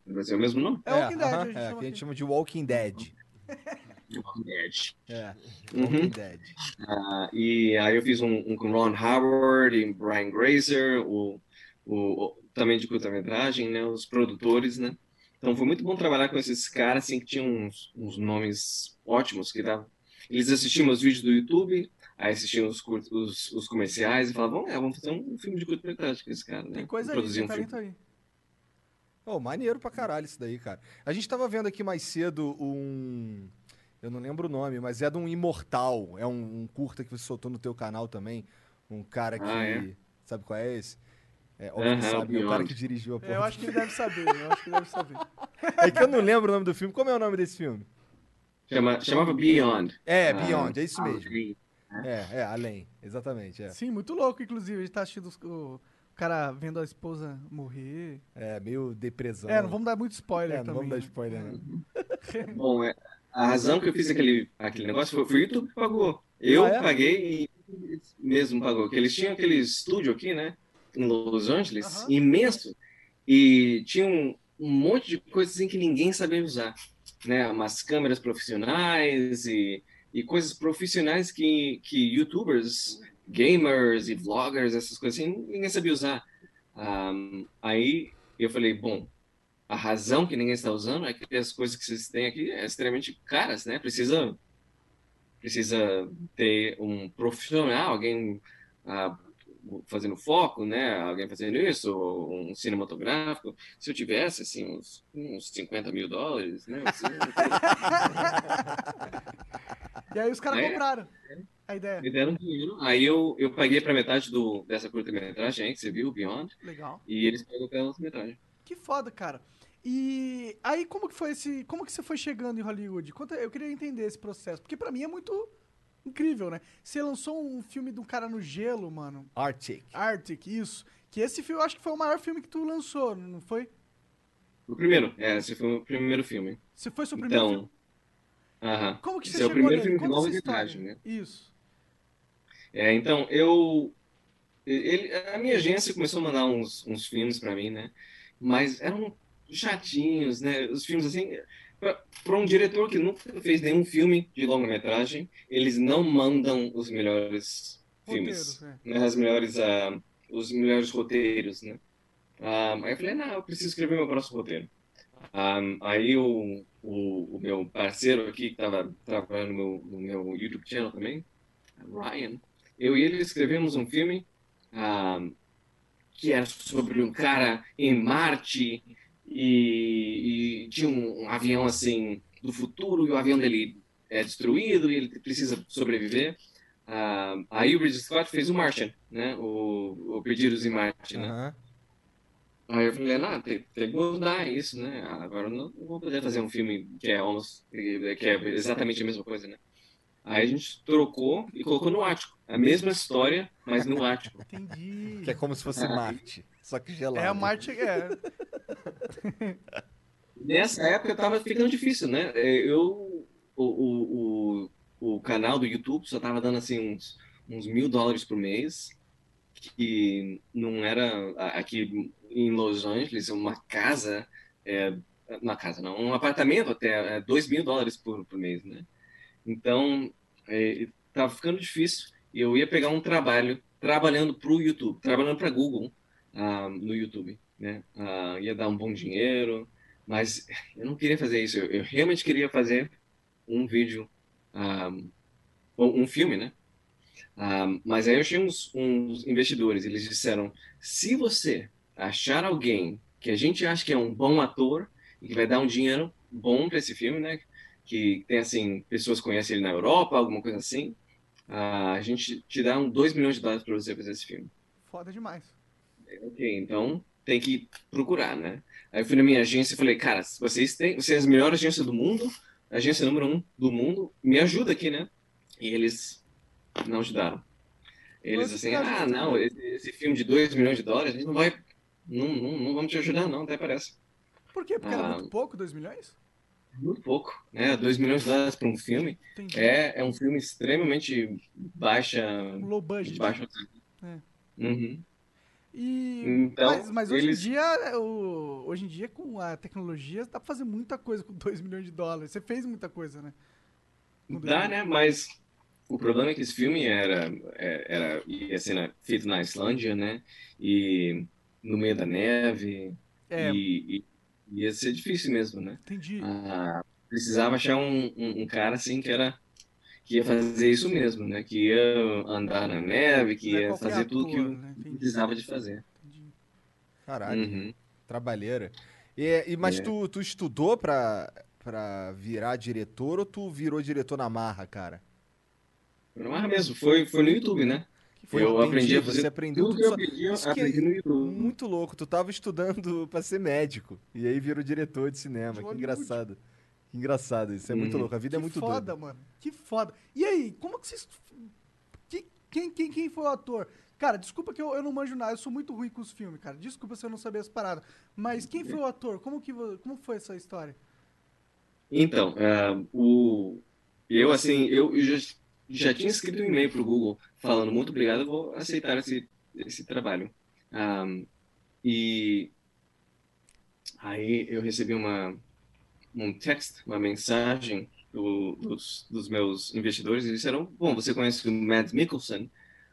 Speaker 3: no Brasil? É o mesmo nome?
Speaker 1: É Walking Dead,
Speaker 2: aham,
Speaker 1: a gente
Speaker 2: é, a gente chama de Walking Dead.
Speaker 3: Walking Dead.
Speaker 2: É,
Speaker 3: Uhum.
Speaker 2: Walking Dead.
Speaker 3: Ah, e aí eu fiz um, um com Ron Howard e Brian Grazer, o, o- também de curta-metragem, né? Os produtores, né? Então foi muito bom trabalhar com esses caras, assim, que tinham uns, uns nomes ótimos, que dava. Eles assistiam os vídeos do YouTube, aí assistiam os, curt- os, os comerciais e falavam, é, vamos fazer um filme de curta-metragem com esse cara, né?
Speaker 1: Tem coisa aí, tem
Speaker 3: um
Speaker 1: talento
Speaker 3: filme.
Speaker 1: aí.
Speaker 2: Pô, maneiro pra caralho isso daí, cara. A gente tava vendo aqui mais cedo um. Eu não lembro o nome, mas é de um Imortal. É um, um curta que você soltou no teu canal também. Um cara que.
Speaker 3: Ah, é?
Speaker 2: Sabe qual é esse? É, óbvio que sabe, é o cara que dirigiu a
Speaker 1: É,
Speaker 2: porra.
Speaker 1: eu acho que ele deve saber, eu acho que ele deve saber.
Speaker 2: É que eu não lembro o nome do filme. Como é o nome desse filme?
Speaker 3: Chama, chamava Beyond.
Speaker 2: É,
Speaker 3: Ah,
Speaker 2: Beyond, é isso mesmo.
Speaker 3: ok.
Speaker 2: É, é, além. Exatamente, é.
Speaker 1: Sim, muito louco, inclusive. A gente tá assistindo o, cara vendo a esposa morrer.
Speaker 2: É, meio depressão.
Speaker 1: É, não vamos dar muito spoiler
Speaker 2: É, não
Speaker 1: também.
Speaker 2: vamos dar
Speaker 1: né?
Speaker 2: spoiler, né?
Speaker 3: Bom, é, a razão que eu fiz aquele, aquele negócio foi, foi o YouTube que pagou. Eu
Speaker 2: Ah, é?
Speaker 3: paguei e mesmo pagou. Porque eles tinham aquele estúdio aqui, né? Em Los Angeles, imenso. E tinha um, um monte de coisas assim que ninguém sabia usar. Né? Umas câmeras profissionais e, e coisas profissionais que, que youtubers, gamers e vloggers, essas coisas assim, ninguém sabia usar. Ah, aí eu falei, bom, a razão que ninguém está usando é que as coisas que vocês têm aqui é extremamente caras, né? Precisa, precisa ter um profissional, alguém ah, fazendo foco, né? Alguém fazendo isso, um cinematográfico. Se eu tivesse, assim, uns, uns 50 mil dólares, né? Assim,
Speaker 1: E aí os caras
Speaker 3: É.
Speaker 1: compraram a ideia.
Speaker 3: me deram dinheiro. Aí eu, eu paguei para metade do, dessa curta-metragem aí, que você viu, Beyond,
Speaker 1: Legal.
Speaker 3: e eles pagam pela outra metade.
Speaker 1: Que foda, cara. E aí como que foi esse, como que você foi chegando em Hollywood? Conta, eu queria entender esse processo, porque pra mim é muito incrível, né? Você lançou um filme de um cara no gelo, mano,
Speaker 2: Arctic.
Speaker 1: Arctic, isso. Que esse filme eu acho que foi o maior filme que tu lançou, não foi?
Speaker 3: O primeiro, é, esse foi o primeiro filme.
Speaker 1: Se foi seu primeiro
Speaker 3: Então,
Speaker 1: filme?
Speaker 3: aham.
Speaker 1: Como que
Speaker 3: esse
Speaker 1: você
Speaker 3: é o
Speaker 1: chegou
Speaker 3: primeiro
Speaker 1: nele?
Speaker 3: filme de
Speaker 1: Conta
Speaker 3: longa-metragem,
Speaker 1: história.
Speaker 3: né?
Speaker 1: Isso.
Speaker 3: É, então, eu. Ele, a minha agência começou a mandar uns, uns filmes pra mim, né? Mas eram chatinhos, né? Os filmes assim. Para um diretor que nunca fez nenhum filme de longa-metragem, eles não mandam os melhores filmes,
Speaker 1: Roteiros,
Speaker 3: né, as melhores, ah, os melhores roteiros, né? Ah, aí eu falei, não, eu preciso escrever meu próximo roteiro. Ah, aí o, o, o meu parceiro aqui, que estava trabalhando no meu, no meu YouTube channel também, Ryan, eu e ele escrevemos um filme ah, que era sobre um cara em Marte e, e tinha um, um avião assim do futuro e o avião dele é destruído e ele precisa sobreviver. Ah, aí o Ridley Scott fez o Martian, né? O, o Perdidos em Marte, né?
Speaker 2: Aham.
Speaker 3: Aí eu falei, não, tem, tem que mudar isso, né? Agora eu não vou poder fazer um filme que é, almost, que é exatamente a mesma coisa, né? Aí a gente trocou e colocou no Ático. A mesma história, mas no Ático.
Speaker 1: Entendi.
Speaker 2: Que é como se fosse Marte, só que gelado.
Speaker 1: É a Marte. É.
Speaker 3: Nessa época tava ficando difícil, né? É, Eu, o, o, o, o canal do YouTube só tava dando assim uns, uns mil dólares por mês, que não era aqui em Los Angeles, uma casa, é, uma casa não, um apartamento até é, dois mil dólares por, por mês, né? Então, é, tava ficando difícil e eu ia pegar um trabalho trabalhando para o YouTube, trabalhando para Google ah, no YouTube, né? Ah, ia dar um bom dinheiro, mas eu não queria fazer isso. Eu, eu realmente queria fazer um vídeo, ah, um um filme, né? Ah, mas aí eu achei uns, uns investidores, eles disseram: se você achar alguém que a gente acha que é um bom ator e que vai dar um dinheiro bom para esse filme, né? Que tem assim, pessoas conhecem ele na Europa, alguma coisa assim, ah, a gente te dá um 2 milhões de dólares para você fazer esse filme.
Speaker 1: Foda demais.
Speaker 3: Ok, então tem que procurar, né? Aí eu fui na minha agência e falei, cara, vocês têm, vocês são as melhores agências do mundo, a agência número um do mundo, me ajuda aqui, né? E eles não ajudaram. Eles assim, ah, não, esse, esse filme de 2 milhões de dólares, a gente não vai, não, não, não vamos te ajudar não, até parece.
Speaker 1: Por quê? Porque era
Speaker 3: Ah.
Speaker 1: muito pouco, 2 milhões?
Speaker 3: Muito pouco, né? 2 milhões de dólares para um filme
Speaker 1: Entendi.
Speaker 3: é, é um filme extremamente baixa,
Speaker 1: low budget.
Speaker 3: baixa.
Speaker 1: É.
Speaker 3: Uhum.
Speaker 1: E,
Speaker 3: Então,
Speaker 1: mas, mas hoje
Speaker 3: eles-
Speaker 1: em dia, o, hoje em dia, com a tecnologia, dá pra fazer muita coisa com 2 milhões de dólares. Você fez muita coisa, né? Com
Speaker 3: Dá, né? Mas o problema é que esse filme era, é- era ia ser feito na Islândia, né? E no meio da neve.
Speaker 1: É,
Speaker 3: E, e ia ser difícil mesmo, né?
Speaker 1: entendi.
Speaker 3: Ah, precisava achar um, um, um cara assim que era que ia fazer isso mesmo, né? Que ia andar na neve, que
Speaker 1: é
Speaker 3: ia fazer tudo que eu
Speaker 1: né? Entendi,
Speaker 3: precisava de fazer.
Speaker 2: Caralho,
Speaker 3: Uhum.
Speaker 2: trabalheira. E, e- mas
Speaker 3: É.
Speaker 2: tu, tu estudou pra, pra virar diretor ou tu virou diretor na marra, cara?
Speaker 3: Não era mesmo, foi, foi no YouTube, né?
Speaker 2: Foi,
Speaker 3: eu
Speaker 2: entendi,
Speaker 3: aprendi a fazer
Speaker 2: você aprendeu
Speaker 3: tudo
Speaker 2: tudo
Speaker 3: que eu
Speaker 2: só-
Speaker 3: aprendi, eu aprendi no YouTube.
Speaker 2: Muito louco. Tu tava estudando pra ser médico. E aí virou diretor de cinema. Que engraçado. Que engraçado isso. É muito
Speaker 3: Uhum.
Speaker 2: louco. A vida é
Speaker 1: que
Speaker 2: muito
Speaker 1: foda,
Speaker 2: doida.
Speaker 1: mano. Que foda. E aí, como que vocês. que- quem, quem, quem foi o ator? Cara, desculpa que eu, eu não manjo nada, eu sou muito ruim com os filmes, cara. Desculpa se eu não sabia as paradas. Mas quem foi o ator? Como, que, como foi essa história?
Speaker 3: Então, ah, o, eu assim, eu já, já tinha escrito um e-mail para o Google falando muito obrigado, eu vou aceitar esse, esse trabalho. Ah, e aí eu recebi uma, um text, uma mensagem do- dos, dos meus investidores e disseram, bom, você conhece o Matt Mikkelsen?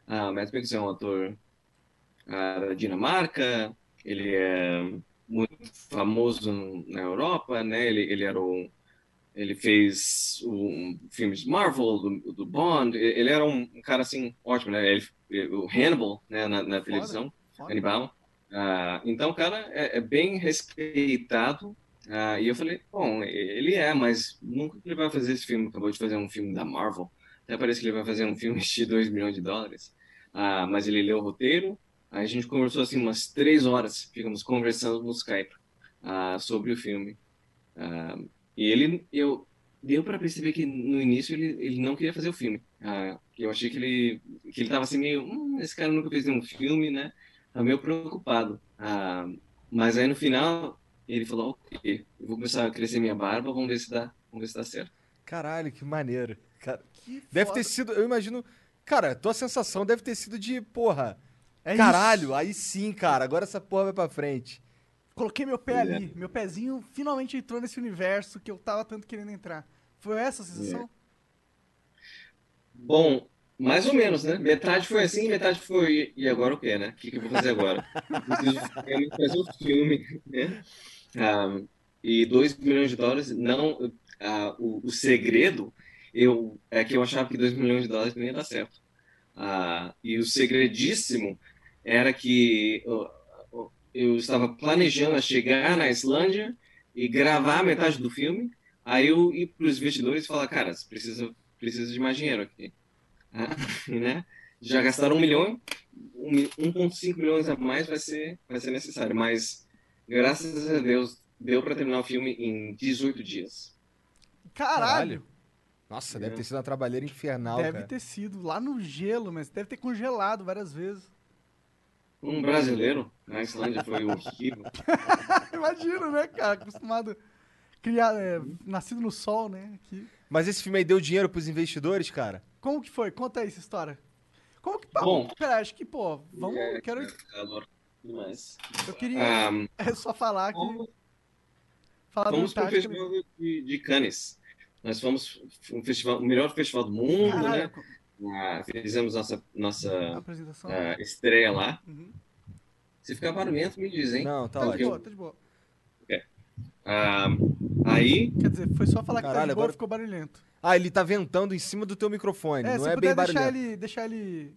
Speaker 3: Ah, Matt Mikkelsen é um ator ah, da Dinamarca, ele é muito famoso na Europa, né? Ele, ele era o ele fez um filmes Marvel, do, do Bond. Ele era um, um cara assim ótimo, né? Ele, o Hannibal, né? Na, na televisão. Hannibal. Ah, então, o cara é, é bem respeitado. Ah, e eu falei, bom, ele é, mas nunca que ele vai fazer esse filme. Acabou de fazer um filme da Marvel. Até parece que ele vai fazer um filme de 2 milhões de dólares. Ah, mas ele leu o roteiro. Aí a gente conversou assim umas três horas. Ficamos conversando no Skype ah, sobre o filme. E ele, eu, deu para perceber que no início ele, ele não queria fazer o filme. Eu achei que ele, que ele tava assim meio, hum, esse cara nunca fez nenhum filme, né? Tá meio preocupado. Mas aí no final ele falou, ok, eu vou começar a crescer minha barba, vamos ver se dá, vamos ver se dá certo.
Speaker 2: Caralho, que maneiro. Cara,
Speaker 1: Que
Speaker 2: deve
Speaker 1: foda.
Speaker 2: ter sido, eu imagino. Cara, tua sensação deve ter sido de, porra.
Speaker 1: É
Speaker 2: caralho,
Speaker 1: isso.
Speaker 2: aí sim, cara. Agora essa porra vai pra frente.
Speaker 1: Coloquei meu pé
Speaker 3: é.
Speaker 1: ali. Meu pezinho finalmente entrou nesse universo que eu tava tanto querendo entrar. Foi essa a sensação?
Speaker 3: Bom, mais ou menos, né? Metade foi assim, metade foi. E agora o quê, né? O que, que eu vou fazer agora? Preciso fazer o filme, né? E 2 milhões de dólares, não. ah, o, o segredo eu, é que eu achava que 2 milhões de dólares não ia dar certo. Ah, e o segredíssimo era que eu, eu estava planejando chegar na Islândia e gravar metade do filme. Aí eu ir para os investidores e falar, cara, você precisa, precisa de mais dinheiro aqui. Ah, né? Já gastaram um milhão, 1,5 milhões a mais vai ser, vai ser necessário. Mas, graças a Deus, deu para terminar o filme em 18 dias.
Speaker 1: Caralho!
Speaker 2: Nossa, deve ter sido uma trabalheira infernal,
Speaker 1: deve
Speaker 2: cara.
Speaker 1: ter sido lá no gelo, mas deve ter congelado várias vezes.
Speaker 3: Um brasileiro na Islândia foi horrível.
Speaker 1: Imagina, né, cara? Acostumado. Criar, é, nascido no sol, né? Aqui.
Speaker 2: Mas esse filme aí deu dinheiro pros investidores, cara?
Speaker 1: Como que foi? Conta aí essa história. Como que.
Speaker 3: Bom.
Speaker 1: Pera, acho que, pô, vamos.
Speaker 3: É,
Speaker 1: quero,
Speaker 3: demais.
Speaker 1: eu queria
Speaker 3: Ah,
Speaker 1: é só falar que.
Speaker 3: fomos
Speaker 1: Falar
Speaker 3: para o festival de, de Cannes. Nós fomos um festival, o melhor festival do mundo,
Speaker 1: Caralho,
Speaker 3: né? Ah, fizemos nossa nossa ah, estreia lá.
Speaker 1: Uhum.
Speaker 3: Se ficar barulhento, me dizem.
Speaker 2: Não, tá
Speaker 1: Tá de boa, tá de boa.
Speaker 3: Ah, aí,
Speaker 1: Quer dizer, foi só falar que tá de boa
Speaker 2: agora-
Speaker 1: ficou barulhento.
Speaker 2: Ah, ele tá ventando em cima do teu microfone,
Speaker 1: É,
Speaker 2: não
Speaker 1: se
Speaker 2: é
Speaker 1: puder
Speaker 2: bem
Speaker 1: deixar
Speaker 2: barulhento.
Speaker 1: ele, deixar ele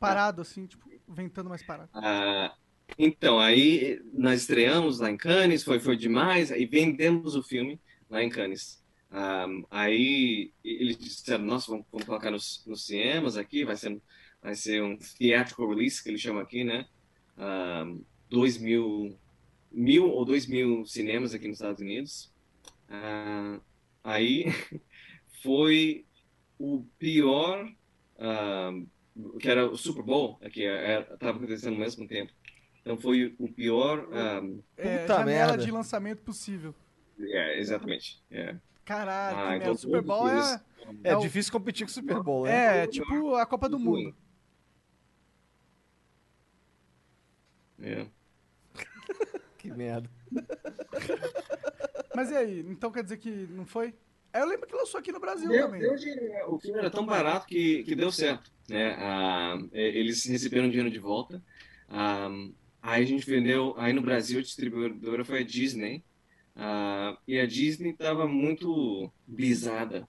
Speaker 1: parado, assim, tipo, ventando mais parado.
Speaker 3: ah, então, aí nós estreamos lá em Cannes, foi, foi demais, aí vendemos o filme lá em Cannes. Ah, aí eles disseram, nossa, vamos, vamos colocar nos, nos cinemas aqui, vai ser, vai ser um theatrical release, que eles chamam aqui, né? Ah, dois mil, mil ou dois mil cinemas aqui nos Estados Unidos. Ah, aí foi o pior, que era o Super Bowl, que estava acontecendo ao mesmo tempo. Então foi o pior, ah,
Speaker 1: É,
Speaker 2: Puta
Speaker 1: janela
Speaker 2: merda.
Speaker 1: de lançamento possível.
Speaker 3: é, exatamente. é.
Speaker 1: Caralho,
Speaker 3: Ah, então
Speaker 1: O Super Bowl é,
Speaker 2: É,
Speaker 1: é o-
Speaker 2: difícil competir com o Super Bowl, né?
Speaker 1: é tipo a Copa do Mundo.
Speaker 3: É.
Speaker 2: Que merda.
Speaker 1: Mas e aí? Então quer dizer que não foi? É, Eu lembro que lançou aqui no Brasil
Speaker 3: Deu-
Speaker 1: também.
Speaker 3: deu dinheiro, né? O filme era tão barato que, que deu certo, né? Ah, é, eles receberam dinheiro de volta. Ah, aí a gente vendeu, aí no Brasil a distribuidora foi a Disney. Ah, e a Disney estava muito brisada,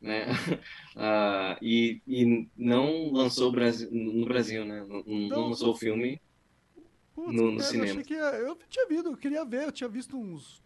Speaker 3: né? Ah, e, e não lançou Brasil, no Brasil, né? Não, não
Speaker 1: Então-
Speaker 3: lançou o filme.
Speaker 1: Putz,
Speaker 3: no- no
Speaker 1: eu
Speaker 3: cinema.
Speaker 1: achei que ia- eu tinha visto, eu queria ver, eu tinha visto uns.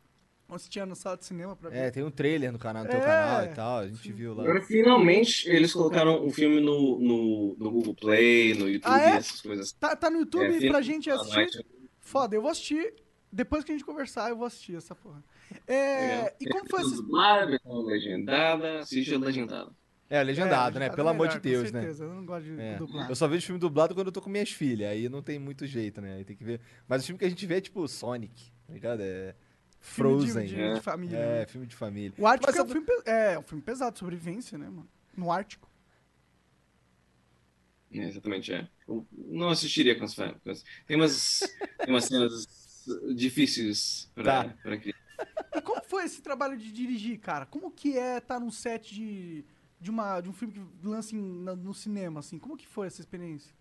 Speaker 1: Onde tinha no sala de cinema pra ver.
Speaker 2: É, tem um trailer no canal, no teu
Speaker 1: É.
Speaker 2: canal e tal, a gente viu lá.
Speaker 3: Agora, finalmente, eles colocaram o filme no, no, no Google Play, no YouTube,
Speaker 1: Ah, é?
Speaker 3: essas coisas.
Speaker 1: Tá, tá no YouTube
Speaker 3: É,
Speaker 1: pra
Speaker 3: filme-
Speaker 1: gente assistir. Foda, eu vou assistir. Depois que a gente conversar, eu vou assistir essa porra. É, e como foi.
Speaker 3: Dublada, versão legendada, assiste a legendada.
Speaker 2: É, legendado,
Speaker 1: É,
Speaker 2: né? Pelo
Speaker 1: é
Speaker 2: amor de
Speaker 1: melhor, com
Speaker 2: Deus, né?
Speaker 1: certeza, Eu não gosto de
Speaker 2: É.
Speaker 1: dublar.
Speaker 2: Eu só vejo filme dublado quando eu tô com minhas filhas, aí não tem muito jeito, né? Aí tem que ver. Mas o filme que a gente vê é tipo Sonic, tá ligado? É
Speaker 1: Filme de-
Speaker 2: Frozen.
Speaker 1: De,
Speaker 3: né?
Speaker 1: de família.
Speaker 2: É,
Speaker 1: né?
Speaker 2: filme de família.
Speaker 1: O Ártico
Speaker 2: Mas
Speaker 1: é um, filme, é, é um filme pesado, sobrevivência, né, mano? No Ártico.
Speaker 3: É, exatamente, é. Eu não assistiria com as famílias. Tem umas, tem umas cenas difíceis pra,
Speaker 2: Tá.
Speaker 3: pra que.
Speaker 1: E como foi esse trabalho de dirigir, cara? Como que é estar num set de, de, uma, de um filme que lança em- na- no cinema, assim? Como que foi essa experiência?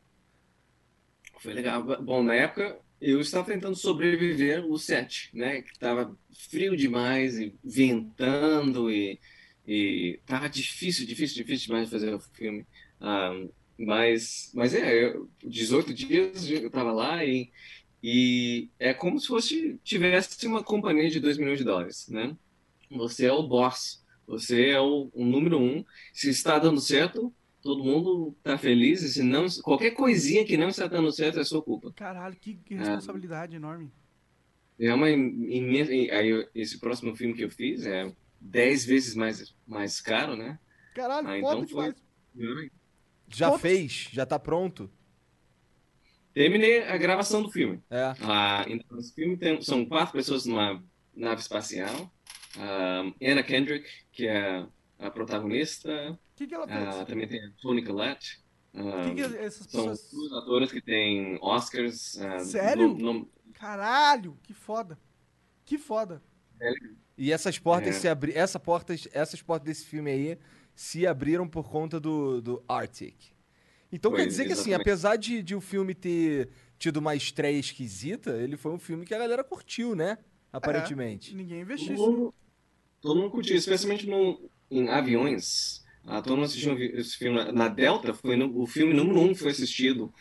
Speaker 3: Foi legal. Bom, na época eu estava tentando sobreviver o set, né? Que tava frio demais e ventando e, e tava difícil, difícil, difícil demais de fazer o filme. Ah, mas, mas é, eu, 18 dias eu tava lá e, e é como se fosse tivesse uma companhia de 2 milhões de dólares, né? Você é o boss, você é o, o número um. Se está dando certo, todo mundo tá feliz, e se não, qualquer coisinha que não está dando certo é sua culpa.
Speaker 1: Caralho, que que responsabilidade enorme.
Speaker 3: É uma imensa. Aí esse próximo filme que eu fiz é 10 vezes mais, mais caro, né?
Speaker 1: Caralho,
Speaker 3: Ah,
Speaker 1: foda
Speaker 3: então foi.
Speaker 1: demais.
Speaker 2: Já fez? Já tá pronto?
Speaker 3: Terminei a gravação do filme.
Speaker 2: É.
Speaker 3: Ah, então, esse filme tem, são quatro pessoas numa nave espacial. Ah, Anna Kendrick, que é a protagonista.
Speaker 1: O que, que ela fez?
Speaker 3: Ah, também tem a Toni Collette.
Speaker 1: O
Speaker 3: Ah,
Speaker 1: que, que essas
Speaker 3: são
Speaker 1: pessoas.
Speaker 3: duas atores que têm Oscars. ah,
Speaker 1: Sério?
Speaker 3: no- no-
Speaker 1: Caralho, que foda. Que foda.
Speaker 2: E essas portas
Speaker 3: É.
Speaker 2: se abrir, essa portas, essas portas desse filme aí se abriram por conta do, do Arctic. Então
Speaker 3: Foi,
Speaker 2: quer dizer que, assim,
Speaker 3: exatamente.
Speaker 2: apesar de, de o filme ter tido uma estreia esquisita, ele foi um filme que a galera curtiu, né? Aparentemente.
Speaker 1: Ninguém investiu
Speaker 3: Todo
Speaker 1: isso.
Speaker 3: mundo, todo mundo curtiu, especialmente no, em aviões. Ah, todo mundo assistiu esse filme. Na, na Delta, foi no- o filme número um que foi assistido.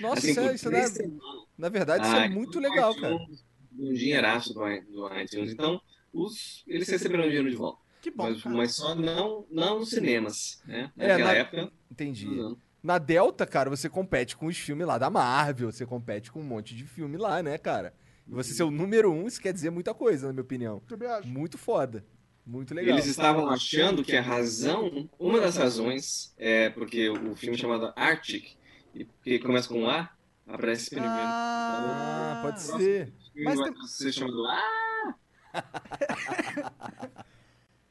Speaker 2: Nossa,
Speaker 3: assim,
Speaker 2: isso, é,
Speaker 3: por
Speaker 2: isso é- na verdade, isso é
Speaker 3: Ah,
Speaker 2: muito
Speaker 3: tudo
Speaker 2: legal, cara.
Speaker 3: iTunes, Um dinheiraço do, do iTunes. Então, os, eles receberam o dinheiro de volta.
Speaker 1: Que bom,
Speaker 3: mas, mas só não, não nos cinemas, né?
Speaker 2: É,
Speaker 3: Naquela
Speaker 2: na-
Speaker 3: época.
Speaker 2: Entendi.
Speaker 3: não.
Speaker 2: Na Delta, cara, você compete com os filmes lá da Marvel, você compete com um monte de filme lá, né, cara? E você ser o número um, isso quer dizer muita coisa, na minha opinião. Muito foda. Muito legal.
Speaker 3: Eles estavam achando que a razão, uma das razões, é porque o filme chamado Arctic, e que começa com um A, aparece primeiro.
Speaker 2: Ah,
Speaker 1: Ah,
Speaker 2: pode ser.
Speaker 1: Mas
Speaker 3: vai
Speaker 1: tem-
Speaker 3: ser chamado A.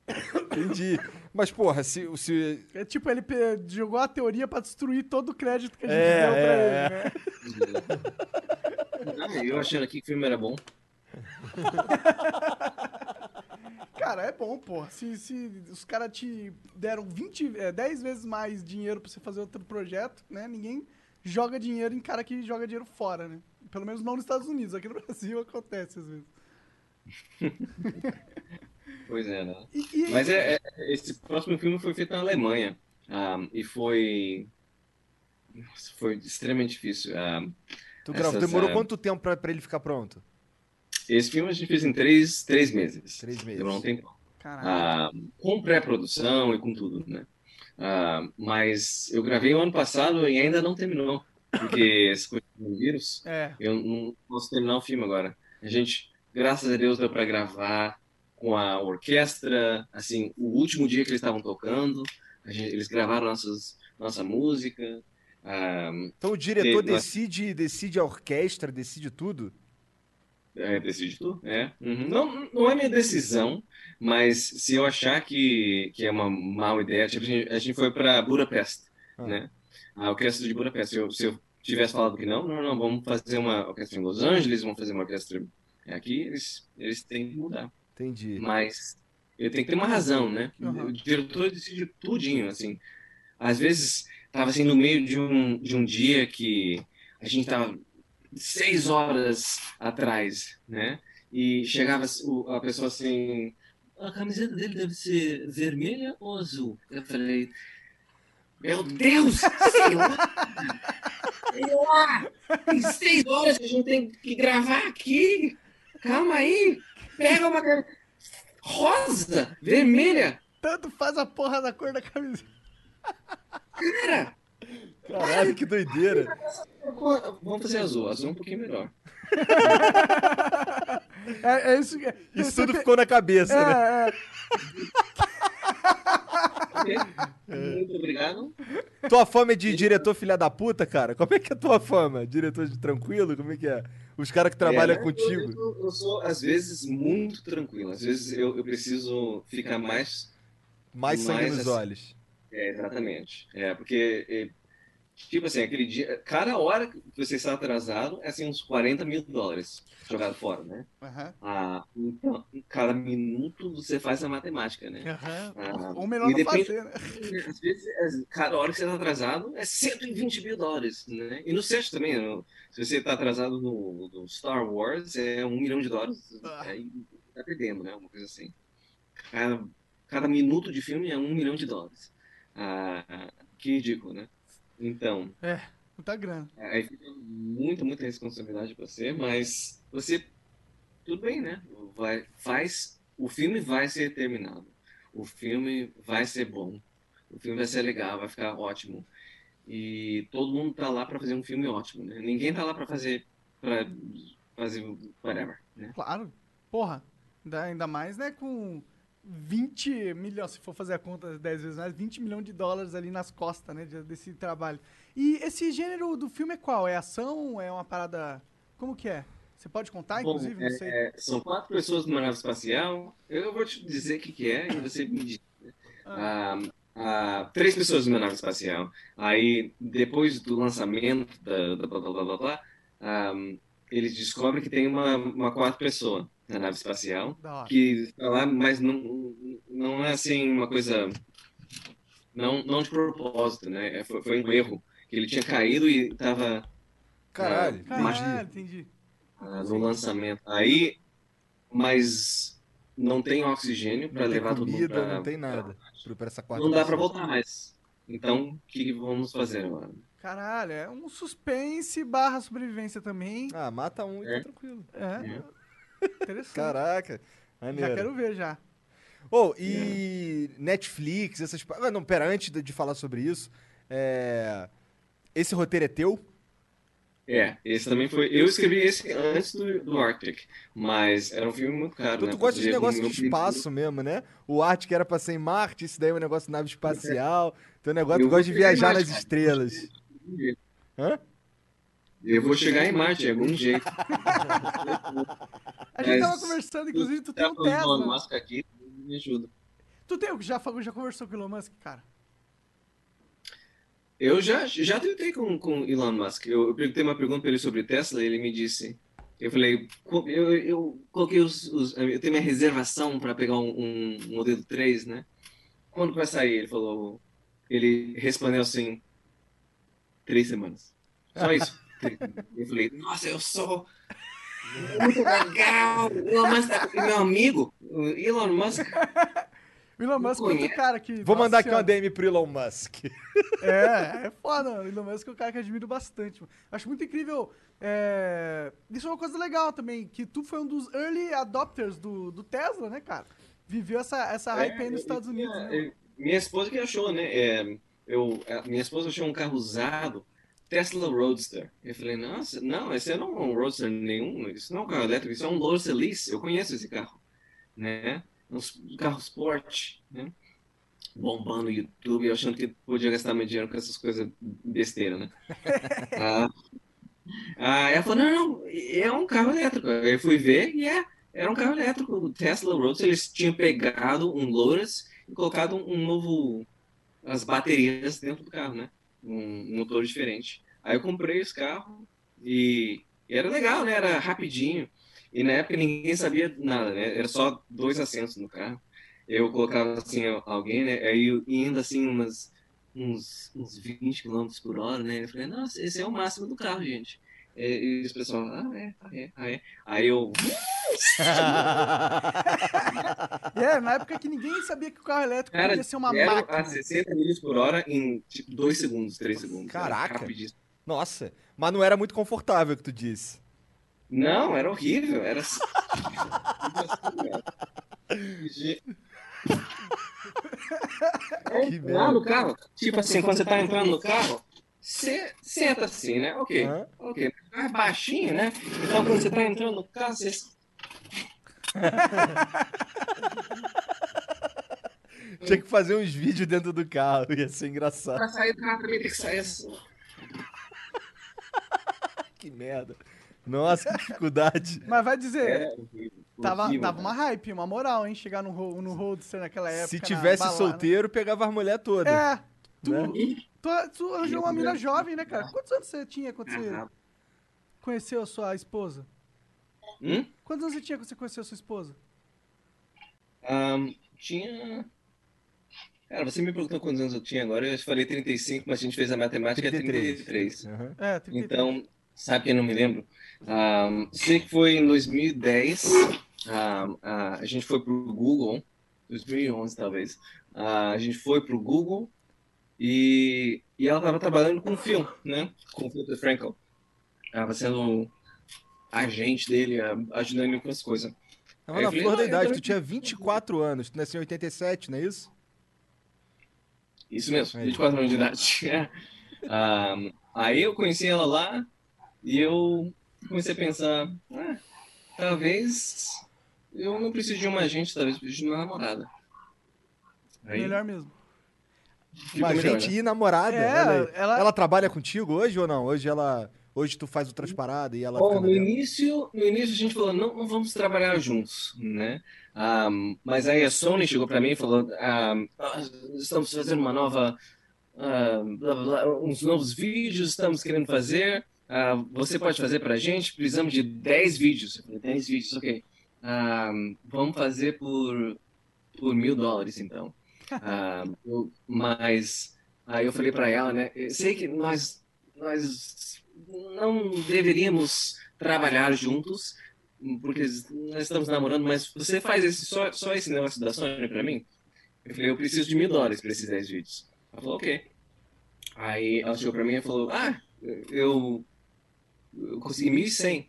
Speaker 2: Entendi. Mas, porra, se. se...
Speaker 1: É tipo, ele jogou a teoria pra destruir todo o crédito que a gente
Speaker 2: É,
Speaker 1: deu pra
Speaker 2: é,
Speaker 1: ele, né?
Speaker 3: Ah, eu achando aqui que o filme era bom.
Speaker 1: Cara, é bom, porra. Se, se os caras te deram 20, é, 10 vezes mais dinheiro pra você fazer outro projeto, né? Ninguém joga dinheiro em cara que joga dinheiro fora, né? Pelo menos não nos Estados Unidos. Aqui no Brasil acontece às vezes.
Speaker 3: Pois é, né?
Speaker 1: E, e-
Speaker 3: Mas é, é- esse próximo filme foi feito na Alemanha. ah, e foi. Nossa, foi extremamente difícil. ah,
Speaker 2: Tu.
Speaker 3: Essas,
Speaker 2: Demorou
Speaker 3: é,
Speaker 2: quanto tempo pra, pra ele ficar pronto?
Speaker 3: Esse filme a gente fez em três, três meses.
Speaker 2: Três meses.
Speaker 3: Demorou um tempo. Ah, com pré-produção e com tudo, né? Ah, mas eu gravei o ano passado e ainda não terminou, porque esse vírus,
Speaker 1: É.
Speaker 3: eu não posso terminar o filme agora. A gente, graças a Deus, deu para gravar com a orquestra, assim, o último dia que eles estavam tocando, a gente- eles gravaram nossas, nossa música. ah,
Speaker 2: Então o diretor
Speaker 3: Teve,
Speaker 2: decide, decide a orquestra, decide tudo?
Speaker 3: É, decide tu? É. Uhum. Não, não é minha decisão, mas se eu achar que, que é uma má ideia, tipo, a gente, a gente foi para Budapeste,
Speaker 2: Ah.
Speaker 3: né? A orquestra de Budapeste. Eu- se eu tivesse falado que não, não, não, vamos fazer uma orquestra em Los Angeles, vamos fazer uma orquestra aqui, eles, eles têm que mudar.
Speaker 2: Entendi.
Speaker 3: Mas ele tem que ter uma razão, né?
Speaker 1: Uhum.
Speaker 3: O diretor decide tudinho, assim. Às vezes, tava assim, no meio de um, de um dia que a gente tava seis horas atrás, né? E chegava a pessoa assim, a camiseta dele deve ser vermelha ou azul? Eu falei, meu Deus, sei lá, sei lá, tem seis horas que a gente tem que gravar aqui, calma aí, pega uma cam- rosa, vermelha,
Speaker 1: Tanto faz a porra da cor da camisa.
Speaker 3: cara,
Speaker 2: Caralho, que doideira.
Speaker 3: vamos fazer azul, azul é um pouquinho melhor.
Speaker 1: É, é isso que.
Speaker 2: Isso tudo
Speaker 1: pe-
Speaker 2: ficou na cabeça, né?
Speaker 1: É, é.
Speaker 3: Ok? Muito obrigado.
Speaker 2: Tua fama é de diretor filha da puta, cara? Como é que é a tua fama? Diretor de tranquilo? Como é que é? Os caras que trabalham
Speaker 3: É, né?
Speaker 2: contigo.
Speaker 3: Eu, eu- eu sou, às vezes, muito tranquilo. Às vezes eu, eu preciso ficar mais.
Speaker 2: Mais sangue
Speaker 3: mais
Speaker 2: nos
Speaker 3: assim-
Speaker 2: olhos.
Speaker 3: É, exatamente. É, porque, é, tipo assim, aquele dia. Cada hora que você está atrasado é assim, uns 40 mil dólares jogado fora, né?
Speaker 1: Aham,
Speaker 3: Ah, então, cada minuto você faz a matemática, né?
Speaker 1: aham.
Speaker 3: Ah,
Speaker 1: Ou melhor não
Speaker 3: depende-
Speaker 1: fazer, né?
Speaker 3: Às vezes, as- cada hora que você está atrasado é 120 mil dólares, né? E no set também, no- se você está atrasado no, no Star Wars, é um milhão de dólares,
Speaker 1: Ah.
Speaker 3: aí tá perdendo, né? Uma coisa assim. Cada, cada minuto de filme é um milhão de dólares. Ah, que ridículo, né? Então,
Speaker 1: Muita grana.
Speaker 3: aí fica muita, muita responsabilidade pra você, mas você, tudo bem, né? Vai, faz, o filme vai ser terminado. O filme vai ser bom. O filme vai ser legal, vai ficar ótimo. E todo mundo tá lá pra fazer um filme ótimo, né? Ninguém tá lá pra fazer, para fazer whatever, né?
Speaker 1: Claro. Porra. Ainda, ainda mais, né, com 20 milhões, se for fazer a conta 10 vezes mais, 20 milhões de dólares ali nas costas, né, de- desse trabalho. E esse gênero do filme é qual? É ação? É uma parada... Como que é? Você pode contar,
Speaker 3: Bom,
Speaker 1: inclusive? Não sei.
Speaker 3: É, são quatro pessoas numa nave espacial. Eu vou te dizer o que, que é e você me diz. Ah, ah, três pessoas numa nave espacial. Aí, depois do lançamento da, da blá, blá, blá, blá, blá, ah, eles descobrem que tem uma, uma quarta pessoa na nave espacial que está lá, mas não, não é assim uma coisa Não, não de propósito, né? É, foi, foi um erro. Que ele tinha caído e tava
Speaker 2: Caralho,
Speaker 1: Caralho,
Speaker 2: entendi.
Speaker 1: entendi.
Speaker 3: ah, no lançamento. Aí, mas não tem oxigênio para levar todo mundo
Speaker 2: comida,
Speaker 3: pra,
Speaker 2: não tem nada. Pra- Pra essa quarta
Speaker 3: Não dá para voltar mais. Então, o que vamos fazer agora?
Speaker 1: Caralho, é um suspense barra sobrevivência também.
Speaker 2: Ah, mata um e
Speaker 3: É.
Speaker 2: tá tranquilo.
Speaker 1: É. Interessante.
Speaker 2: Caraca.
Speaker 1: já
Speaker 2: Maneiro.
Speaker 1: quero ver já.
Speaker 2: Oh, e Netflix, essas. Ah, não, pera, antes de de falar sobre isso, é... esse roteiro é teu?
Speaker 3: É, esse também foi. Eu escrevi esse antes do, do Arctic, mas era um filme muito caro.
Speaker 2: Tu,
Speaker 3: né?
Speaker 2: tu gosta de negócio de espaço mesmo, né? O que era pra ser em Marte, isso daí é um negócio de nave espacial. Teu negócio,
Speaker 3: Eu
Speaker 2: tu gosta de viajar
Speaker 3: Marte,
Speaker 2: nas
Speaker 3: cara.
Speaker 2: estrelas. Hã?
Speaker 3: Eu vou chegar em Marte de algum jeito.
Speaker 1: A gente tava conversando, inclusive, tu tem um
Speaker 3: do Elon
Speaker 1: Tesla.
Speaker 3: Musk aqui, me ajuda.
Speaker 1: Tu tem, já, falou- já conversou com o Elon Musk, cara?
Speaker 3: Eu já, já tentei com com Elon Musk. Eu, eu perguntei uma pergunta para ele sobre Tesla e ele me disse. Eu falei, co- eu, eu coloquei os, os- Eu tenho minha reservação para pegar um, um modelo 3, né? Quando vai sair? Ele falou. Ele respondeu assim: três semanas. Só isso. Eu falei, nossa, eu sou muito legal. Elon Musk tá com meu amigo. O Elon Musk.
Speaker 1: O Elon Musk é outro cara que.
Speaker 2: Vou mandar aqui uma. DM pro Elon Musk.
Speaker 1: É, é foda. O Elon Musk é um cara que eu admiro bastante. mano. Acho muito incrível. é, Isso é uma coisa legal também, que tu foi um dos early adopters do, do Tesla, né, cara? Viveu essa, essa hype aí nos
Speaker 3: É,
Speaker 1: Estados Unidos, né?
Speaker 3: é, Minha esposa que achou, né? É, eu, a minha esposa achou um carro usado, Tesla Roadster. Eu falei, nossa, não, esse não é um Roadster nenhum, isso não é um carro elétrico, isso é um Lotus Elise, eu conheço esse carro, né? Um s- carro sport, né? Bombando no YouTube, achando que podia gastar meu dinheiro com essas coisas besteira, né? ah, ah, ela falou, não, não, é um carro elétrico. Aí Eu fui ver e é, era um carro elétrico, o Tesla Roadster, eles tinham pegado um Lotus e colocado um novo as baterias dentro do carro, né? Um motor diferente. Aí eu comprei esse carro e, e era legal, né? Era rapidinho. E na época ninguém sabia nada, né? Era só dois assentos no carro. Eu colocava assim alguém, né? Aí indo assim umas uns, uns 20 km por hora, né? Eu falei, nossa, esse é o máximo do carro, gente. E, e os pessoal, ah, é, ah, é, ah, é. Aí eu,
Speaker 1: É, na época que ninguém sabia que o carro elétrico
Speaker 3: Cara,
Speaker 1: podia ser uma máquina.
Speaker 3: a 60 milhas por hora em tipo 2 segundos, 3 segundos. Era
Speaker 2: Caraca.
Speaker 3: rapidíssimo.
Speaker 2: Nossa, mas não era muito confortável que tu disse.
Speaker 3: Não, era horrível. Era.
Speaker 2: Que
Speaker 3: Lá no carro, tipo assim, quando você tá entrando no carro, você senta assim, né? Ok,
Speaker 2: Hã?
Speaker 3: ok. É baixinho, né? Então quando você tá entrando no carro, você.
Speaker 2: Tinha que fazer uns vídeos dentro do carro, ia ser engraçado.
Speaker 3: Pra sair do carro também tem que sair assim.
Speaker 2: Que merda. Nossa, que dificuldade.
Speaker 1: Mas vai dizer,
Speaker 3: horrível.
Speaker 1: tava,
Speaker 3: horrível,
Speaker 1: tava
Speaker 3: cara.
Speaker 1: uma hype, uma moral, hein? Chegar no, no Roadster naquela época.
Speaker 2: Se tivesse
Speaker 1: balada.
Speaker 2: solteiro, pegava as mulher toda.
Speaker 1: É, tu,
Speaker 2: Né?
Speaker 1: tu, tu arranjou uma mina jovem, né, cara? Quantos anos você tinha quando você
Speaker 3: Ah,
Speaker 1: conheceu a sua esposa?
Speaker 3: Hum?
Speaker 1: Quantos anos você tinha quando você conheceu a sua esposa?
Speaker 3: Ahn, tinha. Cara, você me perguntou quantos anos eu tinha agora, eu falei 35, mas a gente fez a matemática, é 33.
Speaker 2: Aham.
Speaker 1: É, 33.
Speaker 3: Então, sabe que eu não me lembro? Ahn, sei que foi em 2010, ahm, ah, a gente foi pro Google, 2011 talvez, Ah, a gente foi pro Google e, e ela estava trabalhando com o Phil, né? Com o Phil Frankel. Estava sendo agente dele, ah, ajudando ele com as coisas.
Speaker 2: Tava
Speaker 3: Aí
Speaker 2: na flor da
Speaker 3: "Não, eu
Speaker 2: idade, tu tinha 24 anos, tu nasceu em 87, não é isso?
Speaker 3: Isso mesmo,
Speaker 2: Aí.
Speaker 3: 24 anos de idade. Ah, aí eu conheci ela lá e eu comecei a pensar, ah, talvez eu não precise de uma agente, talvez eu precise de uma namorada. Aí
Speaker 1: Melhor mesmo.
Speaker 2: Uma
Speaker 3: né?
Speaker 2: e namorada.
Speaker 1: É,
Speaker 2: aí.
Speaker 1: ela-
Speaker 2: ela trabalha contigo hoje ou não? Hoje ela. Hoje tu faz outras paradas e ela
Speaker 3: Bom, no início, no início a gente falou, não, não vamos trabalhar juntos, né? Ah, mas aí a Sony chegou para mim e falou, ah, nós estamos fazendo uma nova, ah, blá, blá, blá, uns novos vídeos, estamos querendo fazer, ah, você pode fazer para a gente? Precisamos de 10 vídeos. Eu falei, 10 vídeos, ok. Ah, vamos fazer por, por mil dólares, então. Ah, eu- mas aí eu falei para ela, né? Eu sei que nós, nós não deveríamos trabalhar juntos, porque nós estamos namorando, mas você faz esse, só, só esse negócio da Sony para mim? Eu falei, eu preciso de mil dólares para esses 10 vídeos. Ela falou, ok. Aí ela chegou para mim e falou, ah, eu, eu consegui 1.100.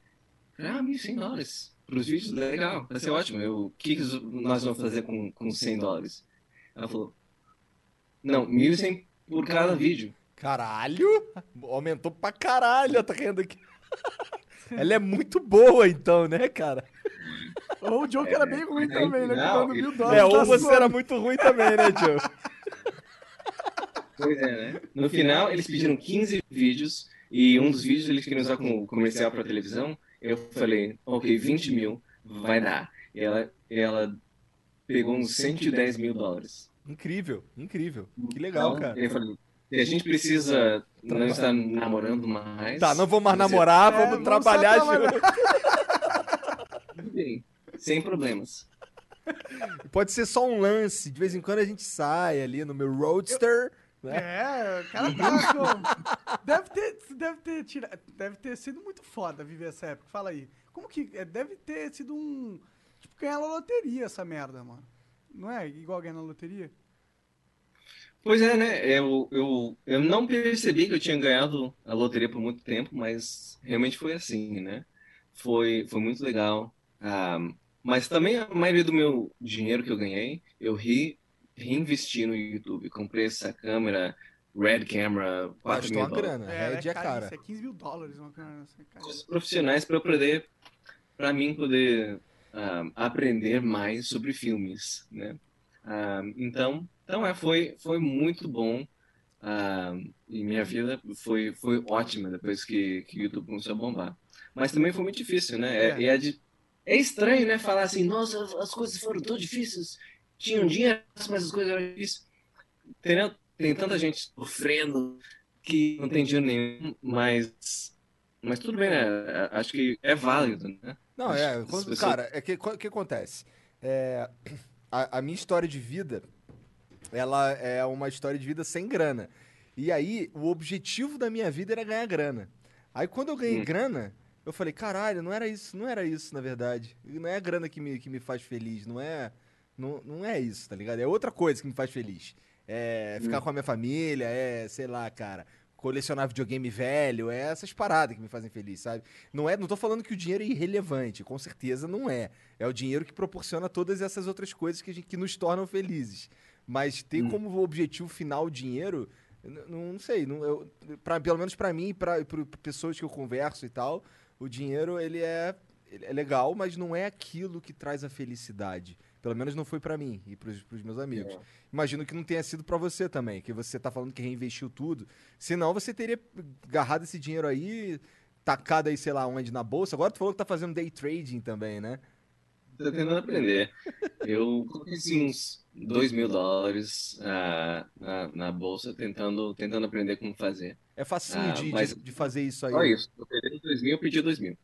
Speaker 3: Eu falei, Ah, 1.100 dólares para os vídeos? Legal, vai ser ótimo. Eu, o que, que nós vamos fazer com, com 100 dólares? Ela falou, não, 1.100 por cada vídeo.
Speaker 2: Caralho! Aumentou pra caralho, tá rindo aqui. Ela é muito boa, então, né, cara?
Speaker 1: Ou o Joe que era bem ruim
Speaker 3: É,
Speaker 1: também, né?
Speaker 3: não,
Speaker 1: mil dólares.
Speaker 2: É, ou
Speaker 1: da
Speaker 2: você era muito ruim também, né, Joe?
Speaker 3: Pois é, né? No final, eles pediram 15 vídeos e um dos vídeos eles queriam usar como comercial para televisão. Eu falei, ok, 20 mil, vai dar. E ela, ela pegou uns 110 mil dólares.
Speaker 2: Incrível, incrível. Que legal,
Speaker 3: Então,
Speaker 2: cara.
Speaker 3: Eu falei, se a gente precisa não estar namorando mais.
Speaker 2: Tá, não vou mais namorar,
Speaker 1: É,
Speaker 2: vamos trabalhar junto.
Speaker 3: Bem, sem problemas.
Speaker 2: Pode ser só um lance, de vez em quando a gente sai ali no meu Roadster. Né?
Speaker 1: É, o cara tá com... Deve ter, deve ter tira... deve ter sido muito foda viver essa época. Fala aí. Como que... é, Deve ter sido um... Tipo, ganhar na loteria essa merda, mano. Não é igual ganhar na loteria?
Speaker 3: Pois é, né? Eu, eu, eu não percebi que eu tinha ganhado a loteria por muito tempo, mas realmente foi assim, né? Foi, foi muito legal. Ah, mas também a maioria do meu dinheiro que eu ganhei, eu ri, reinvesti no YouTube. Comprei essa câmera Red Camera, 4
Speaker 2: Gastou
Speaker 3: mil
Speaker 2: uma
Speaker 3: dólares.
Speaker 2: grana, Red é cara.
Speaker 1: Isso é 15 mil dólares uma câmera.
Speaker 3: Coisas profissionais para eu poder, para mim poder ah, aprender mais sobre filmes, né? Ah, então, então é, foi, foi muito bom. Ah, e minha vida foi, foi ótima depois que, que o YouTube começou a bombar. Mas também foi muito difícil, né? É,
Speaker 1: É.
Speaker 3: e é, de- é estranho, né? Falar assim, nossa, as coisas foram tão difíceis. Tinha um dinheiro, mas as coisas eram difíceis. Tem, tem tanta gente sofrendo que não tem dinheiro nenhum, mas, mas tudo bem, né? Acho que é válido, né?
Speaker 2: Não, é, quando-
Speaker 3: pessoas-
Speaker 2: cara, é que o que acontece? É, a, a minha história de vida, ela é uma história de vida sem grana. E aí, o objetivo da minha vida era ganhar grana. Aí, quando eu ganhei
Speaker 3: Hum.
Speaker 2: grana, eu falei, caralho, não era isso, não era isso, na verdade. Não é a grana que me, que me faz feliz, não é, não, não é isso, tá ligado? É outra coisa que me faz feliz. É ficar
Speaker 3: Hum.
Speaker 2: com a minha família, é, sei lá, cara, colecionar videogame velho, é essas paradas que me fazem feliz, sabe? Não é, não tô falando que o dinheiro é irrelevante, com certeza não é. É o dinheiro que proporciona todas essas outras coisas que, a gente, que nos tornam felizes. Mas ter
Speaker 3: Hum.
Speaker 2: como objetivo final o dinheiro, não, não sei, não, eu, pra, pelo menos pra mim e pra, pra pessoas que eu converso e tal, o dinheiro ele é, ele é legal, mas não é aquilo que traz a felicidade. Pelo menos não foi pra mim e pros, pros meus amigos.
Speaker 3: É.
Speaker 2: Imagino que não tenha sido pra você também, que você tá falando que reinvestiu tudo. Senão você teria agarrado esse dinheiro aí, tacado aí, sei lá, onde na bolsa. Agora tu falou que tá fazendo day trading também, né?
Speaker 3: Tô tentando aprender. Eu coloquei assim, uns 2 mil dólares ah, na, na bolsa, tentando, tentando aprender como fazer.
Speaker 2: É facinho
Speaker 3: Ah,
Speaker 2: de,
Speaker 3: mas-
Speaker 2: de fazer isso aí.
Speaker 3: Só isso. Eu perdi 2 mil, eu pedi 2 mil.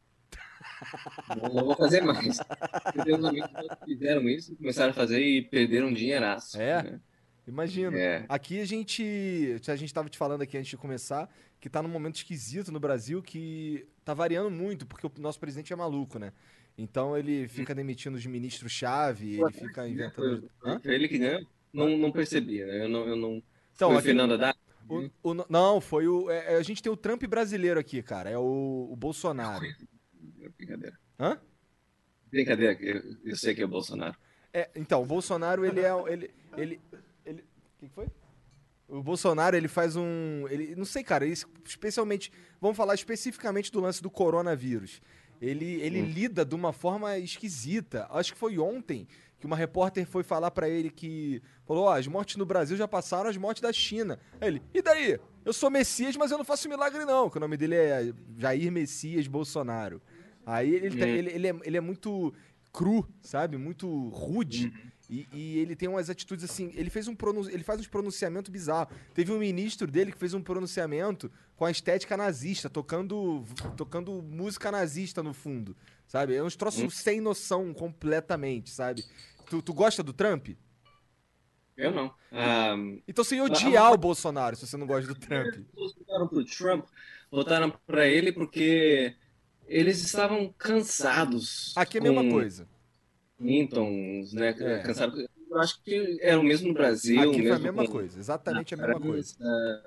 Speaker 3: Não, não vou fazer mais. Uns amigos fizeram isso, começaram a fazer e perderam um dinheiraço.
Speaker 2: É?
Speaker 3: né?
Speaker 2: Imagino.
Speaker 3: É.
Speaker 2: Aqui a gente. A gente tava te falando aqui antes de começar que tá num momento esquisito no Brasil que tá variando muito, porque o nosso presidente é maluco, né? Então ele fica demitindo os ministros-chave, ele fica inventando. Hã?
Speaker 3: Ele que ganhou? Não, não percebi, né? Eu não. Eu não...
Speaker 2: Então,
Speaker 3: Foi o
Speaker 2: aqui-
Speaker 3: Fernando Haddad?
Speaker 2: o- o- não, foi o. é- é, a gente tem o Trump brasileiro aqui, cara. É o, o Bolsonaro.
Speaker 3: Brincadeira.
Speaker 2: Hã?
Speaker 3: Brincadeira, eu, eu sei que é o Bolsonaro.
Speaker 2: É, então, o Bolsonaro, ele é. Ele. ele, ele o que que foi? O Bolsonaro, ele faz um. Ele, não sei, cara, isso, especialmente. Vamos falar especificamente do lance do coronavírus. Ele, ele
Speaker 3: Hum.
Speaker 2: lida de uma forma esquisita. Acho que foi ontem que uma repórter foi falar pra ele que. Falou: Ó, as mortes no Brasil já passaram as mortes da China. Aí ele, e daí? Eu sou Messias, mas eu não faço milagre, não. Que o nome dele é Jair Messias Bolsonaro. Aí ele, tá-
Speaker 3: Hum.
Speaker 2: ele, ele, é, ele é muito cru, sabe? Muito rude. E, e ele tem umas atitudes assim. Ele fez um ele faz uns pronunciamentos bizarros. Teve um ministro dele que fez um pronunciamento com a estética nazista, tocando, tocando música nazista no fundo. Sabe? É uns troços sem noção completamente, sabe? Tu, tu gosta do Trump?
Speaker 3: Eu não. Ah,
Speaker 2: Então você ia odiar o Bolsonaro se você não gosta do Trump.
Speaker 3: Votaram pro Trump, votaram para ele porque eles estavam cansados.
Speaker 2: Aqui é a mesma coisa.
Speaker 3: Clintons, né?
Speaker 2: É.
Speaker 3: Cansados. Eu acho que era o mesmo no Brasil.
Speaker 2: Aqui foi a
Speaker 3: mesmo
Speaker 2: mesma
Speaker 3: com-
Speaker 2: coisa, exatamente a mesma coisa.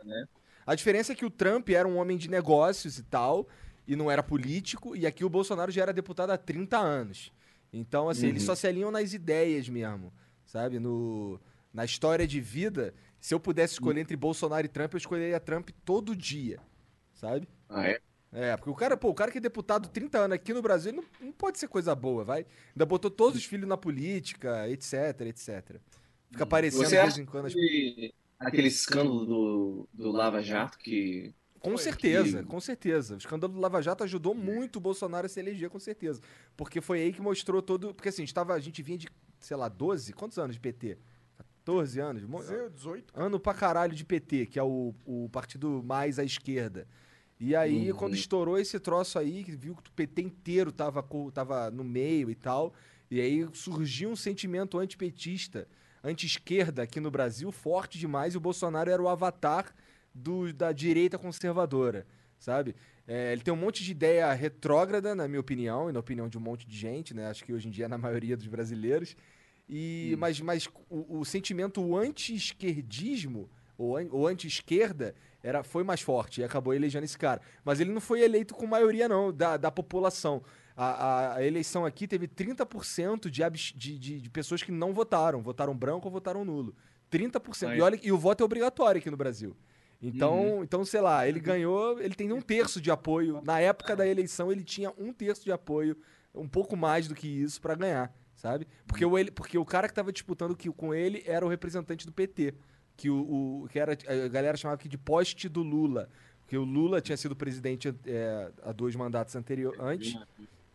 Speaker 3: Né?
Speaker 2: A diferença é que o Trump era um homem de negócios e tal, e não era político, e aqui o Bolsonaro já era deputado há 30 anos. Então, assim, eles
Speaker 3: Uhum.
Speaker 2: só se alinham nas ideias mesmo, sabe? No, na história de vida, se eu pudesse escolher entre Bolsonaro e Trump, eu escolheria Trump todo dia, sabe?
Speaker 3: Ah, é?
Speaker 2: É, porque o cara, pô, o cara que é deputado 30 anos aqui no Brasil não, não pode ser coisa boa, vai? Ainda botou todos os filhos na política, etc, etc. Fica aparecendo de vez em quando as
Speaker 3: que aquele escândalo do, do Lava Jato que
Speaker 2: Com certeza, com certeza. O escândalo do Lava Jato ajudou muito o Bolsonaro a se eleger, com certeza. Porque foi aí que mostrou todo. Porque assim, a gente, tava, a gente vinha de, sei lá, 12? Quantos anos de PT? 14 anos? Mo-
Speaker 1: 18.
Speaker 2: Ano pra caralho de PT, que é o, o partido mais à esquerda. E aí,
Speaker 3: Uhum.
Speaker 2: quando estourou esse troço aí, que viu que o PT inteiro tava, tava no meio e tal, e aí surgiu um sentimento antipetista, anti-esquerda aqui no Brasil, forte demais, e o Bolsonaro era o avatar do- da direita conservadora, sabe? É, ele tem um monte de ideia retrógrada, na minha opinião, e na opinião de um monte de gente, né? Acho que hoje em dia é na maioria dos brasileiros. E, Mas, mas o, o sentimento anti-esquerdismo, ou, an- ou anti-esquerda, era, foi mais forte e acabou elegendo esse cara. Mas ele não foi eleito com maioria, não, da, da população. A, a- a eleição aqui teve 30% de, abs- de, de, de pessoas que não votaram. Votaram branco ou votaram nulo. 30%.
Speaker 3: Aí.
Speaker 2: E, olha, e o voto é obrigatório aqui no Brasil. Então, então, sei lá, ele ganhou, ele tem um terço de apoio. Na época da eleição, ele tinha um terço de apoio, um pouco mais do que isso pra ganhar, sabe? Porque o, ele, porque o cara que tava disputando com ele era o representante do PT. Que, o, o- que era, a galera chamava aqui de poste do Lula. Porque o Lula tinha sido presidente é, há dois mandatos anteriores, antes,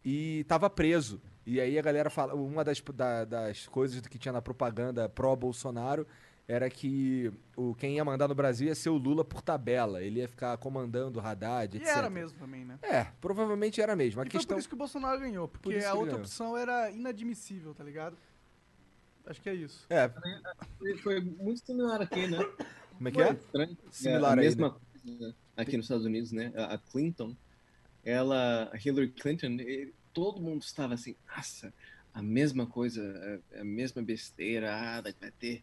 Speaker 2: e tava preso. E aí a galera fala, uma das, da- das coisas que tinha na propaganda pró-Bolsonaro era que o, quem ia mandar no Brasil ia ser o Lula por tabela. Ele ia ficar comandando o Haddad,
Speaker 1: E
Speaker 2: etc.
Speaker 1: era mesmo também, né?
Speaker 2: É, provavelmente era mesmo. A
Speaker 1: e
Speaker 2: questão...
Speaker 1: por isso que o Bolsonaro ganhou,
Speaker 2: Por
Speaker 1: porque a outra
Speaker 2: ganhou.
Speaker 1: opção era inadmissível, tá ligado? Acho que é isso.
Speaker 2: É,
Speaker 3: Foi, foi muito similar aqui, né?
Speaker 2: como é que é?
Speaker 3: Estranho.
Speaker 2: Similar
Speaker 3: a
Speaker 2: aí,
Speaker 3: mesma coisa aqui nos Estados Unidos, né? A Clinton, ela, a Hillary Clinton, todo mundo estava assim, nossa, a mesma coisa, a, a mesma besteira, ah, vai vai ter.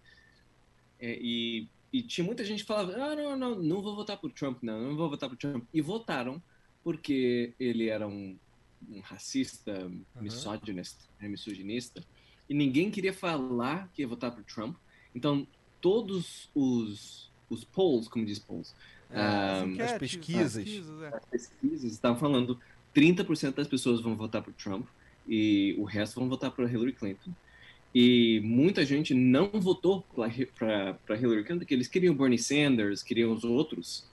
Speaker 3: É, e, e tinha muita gente que falava, ah, não, não, não vou votar por Trump, não, não vou votar por Trump. E votaram porque ele era um, um racista, misogynist, né, misoginista, e ninguém queria falar que ia votar por Trump. Então, todos os, os polls, como diz polls,
Speaker 2: É,
Speaker 3: ah,
Speaker 2: as
Speaker 1: Enquetes,
Speaker 2: pesquisas.
Speaker 1: pesquisas, é.
Speaker 3: as pesquisas estavam falando 30% das pessoas vão votar por Trump e o resto vão votar para Hillary Clinton. E muita gente não votou para Hillary Clinton, porque eles queriam Bernie Sanders, queriam os outros.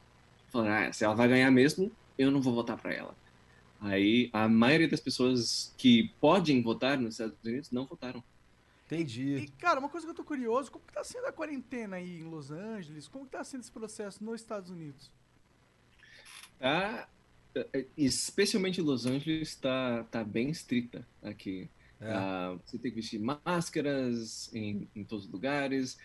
Speaker 3: Falaram, ah, se ela vai ganhar mesmo, eu não vou votar para ela. Aí a maioria das pessoas que podem votar nos Estados Unidos não votaram.
Speaker 2: Entendi.
Speaker 1: E, cara, uma coisa que eu tô curioso, como que tá sendo a quarentena aí em Los Angeles? Como que tá sendo esse processo nos Estados Unidos?
Speaker 3: Tá, eh, especialmente Los Angeles está tá bem estrita aqui.
Speaker 2: É.
Speaker 3: Ah, você tem que vestir máscaras em, em todos os lugares.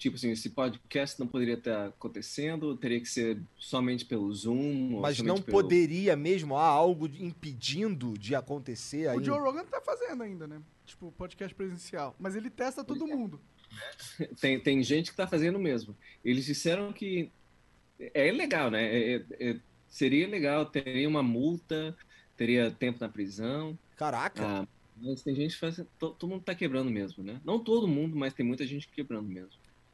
Speaker 3: Tipo assim, esse podcast não poderia estar acontecendo, teria que ser somente pelo Zoom.
Speaker 2: Mas não
Speaker 3: pelo-
Speaker 2: poderia mesmo, há algo impedindo de acontecer aí.
Speaker 1: O Joe Rogan tá fazendo ainda, né? Tipo, podcast presencial. Mas ele testa todo mundo.
Speaker 3: Tem, tem gente que está fazendo mesmo. Eles disseram que é legal, né? É- é- é- seria legal, teria uma multa, teria tempo na prisão.
Speaker 2: Caraca.
Speaker 3: Ah, mas tem gente que faz. to- Todo mundo tá quebrando mesmo, né? Não todo mundo, mas tem muita gente quebrando mesmo.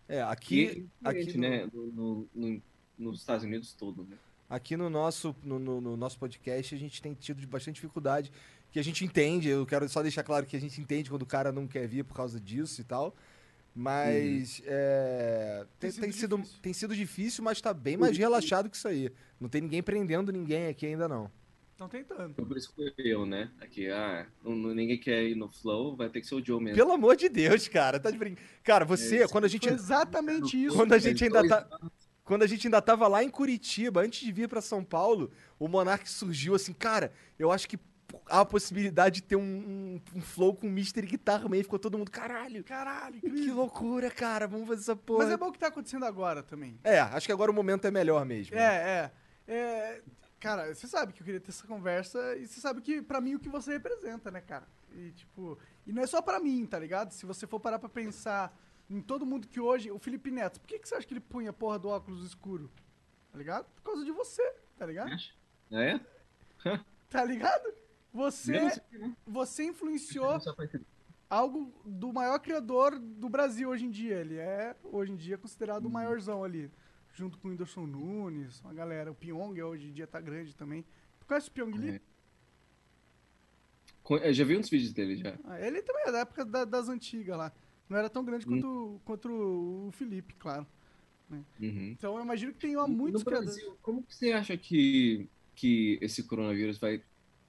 Speaker 2: É, aqui,
Speaker 3: é
Speaker 2: aqui,
Speaker 3: né? No, no- no- nos Estados Unidos todo, né?
Speaker 2: aqui no, nosso, no, no- no nosso podcast a gente tem tido bastante dificuldade, que a gente entende, eu quero só deixar claro que a gente entende quando o cara não quer vir por causa disso e tal. Mas é, tem,
Speaker 1: Tem
Speaker 2: tem
Speaker 1: sido
Speaker 2: sido,
Speaker 1: difícil.
Speaker 2: tem sido difícil, mas tá bem mais relaxado que isso aí. Não tem ninguém prendendo ninguém aqui ainda não.
Speaker 1: Estão tentando.
Speaker 3: Por isso que foi eu, né? Aqui, ah, ninguém quer ir no Flow, vai ter que ser o Joe mesmo.
Speaker 2: Pelo amor de Deus, cara, tá de brin... Cara, você,
Speaker 3: É,
Speaker 2: quando a gente
Speaker 1: exatamente isso.
Speaker 2: Quando a gente ainda tá. Quando a gente ainda tava lá em Curitiba, antes de vir pra São Paulo, o Monark surgiu assim, cara, eu acho que a possibilidade de ter um, um, um flow com Mystery Guitar Man. Ficou todo mundo, caralho,
Speaker 1: Caralho,
Speaker 2: que
Speaker 1: incrível.
Speaker 2: loucura, cara, vamos fazer essa porra.
Speaker 1: Mas é bom o que tá acontecendo agora também.
Speaker 2: É, acho que agora o momento é melhor mesmo.
Speaker 1: É, é. é cara, você sabe que eu queria ter essa conversa e você sabe que, pra mim, o que você representa, né, cara? E, tipo, e não é só pra mim, tá ligado? Se você for parar pra pensar em todo mundo que hoje. O Felipe Neto, por que, que você acha que ele punha a porra do óculos escuro? Tá ligado? Por causa de você, tá ligado?
Speaker 3: Acha? É?
Speaker 1: Tá ligado? Você,
Speaker 3: aqui, né?
Speaker 1: você influenciou algo do maior criador do Brasil hoje em dia. Ele é, hoje em dia, considerado o maiorzão ali. Junto com o Whindersson Nunes, uma galera. O Pyong hoje em dia tá grande também. Tu conhece o Pyong Lee?
Speaker 3: É. Eu já vi uns vídeos dele já.
Speaker 1: Ah, ele também é da época da- das antigas lá. Não era tão grande
Speaker 3: Hum.
Speaker 1: quanto, quanto o Felipe, claro.
Speaker 3: Uhum.
Speaker 1: Então eu imagino que tenha muitos
Speaker 3: no
Speaker 1: criadores.
Speaker 3: Brasil, como que você acha que, que esse coronavírus vai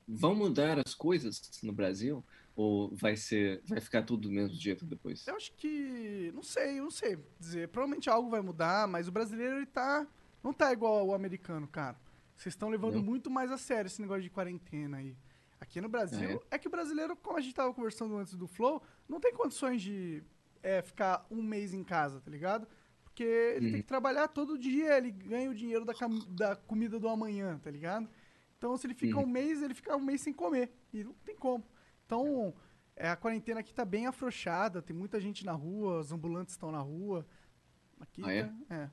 Speaker 3: vão mudar as coisas no Brasil ou vai ser vai ficar tudo do mesmo jeito depois?
Speaker 1: Eu acho que. Não sei, não sei dizer. Provavelmente algo vai mudar, mas o brasileiro ele tá. Não tá igual ao americano, cara. Vocês estão levando
Speaker 3: Não?
Speaker 1: muito mais a sério esse negócio de quarentena aí. Aqui no Brasil, é? que o brasileiro, como a gente tava conversando antes do Flow, não tem condições de é, ficar um mês em casa, tá ligado? Porque ele
Speaker 3: Uhum.
Speaker 1: tem que trabalhar todo dia, ele ganha o dinheiro da, da comida do amanhã, tá ligado? Então, se ele fica
Speaker 3: Uhum.
Speaker 1: um mês, ele fica um mês sem comer. E não tem como. Então, é, a quarentena aqui tá bem afrouxada, tem muita gente na rua, os ambulantes estão na rua. Aqui
Speaker 3: Ah, é?
Speaker 1: tá- é.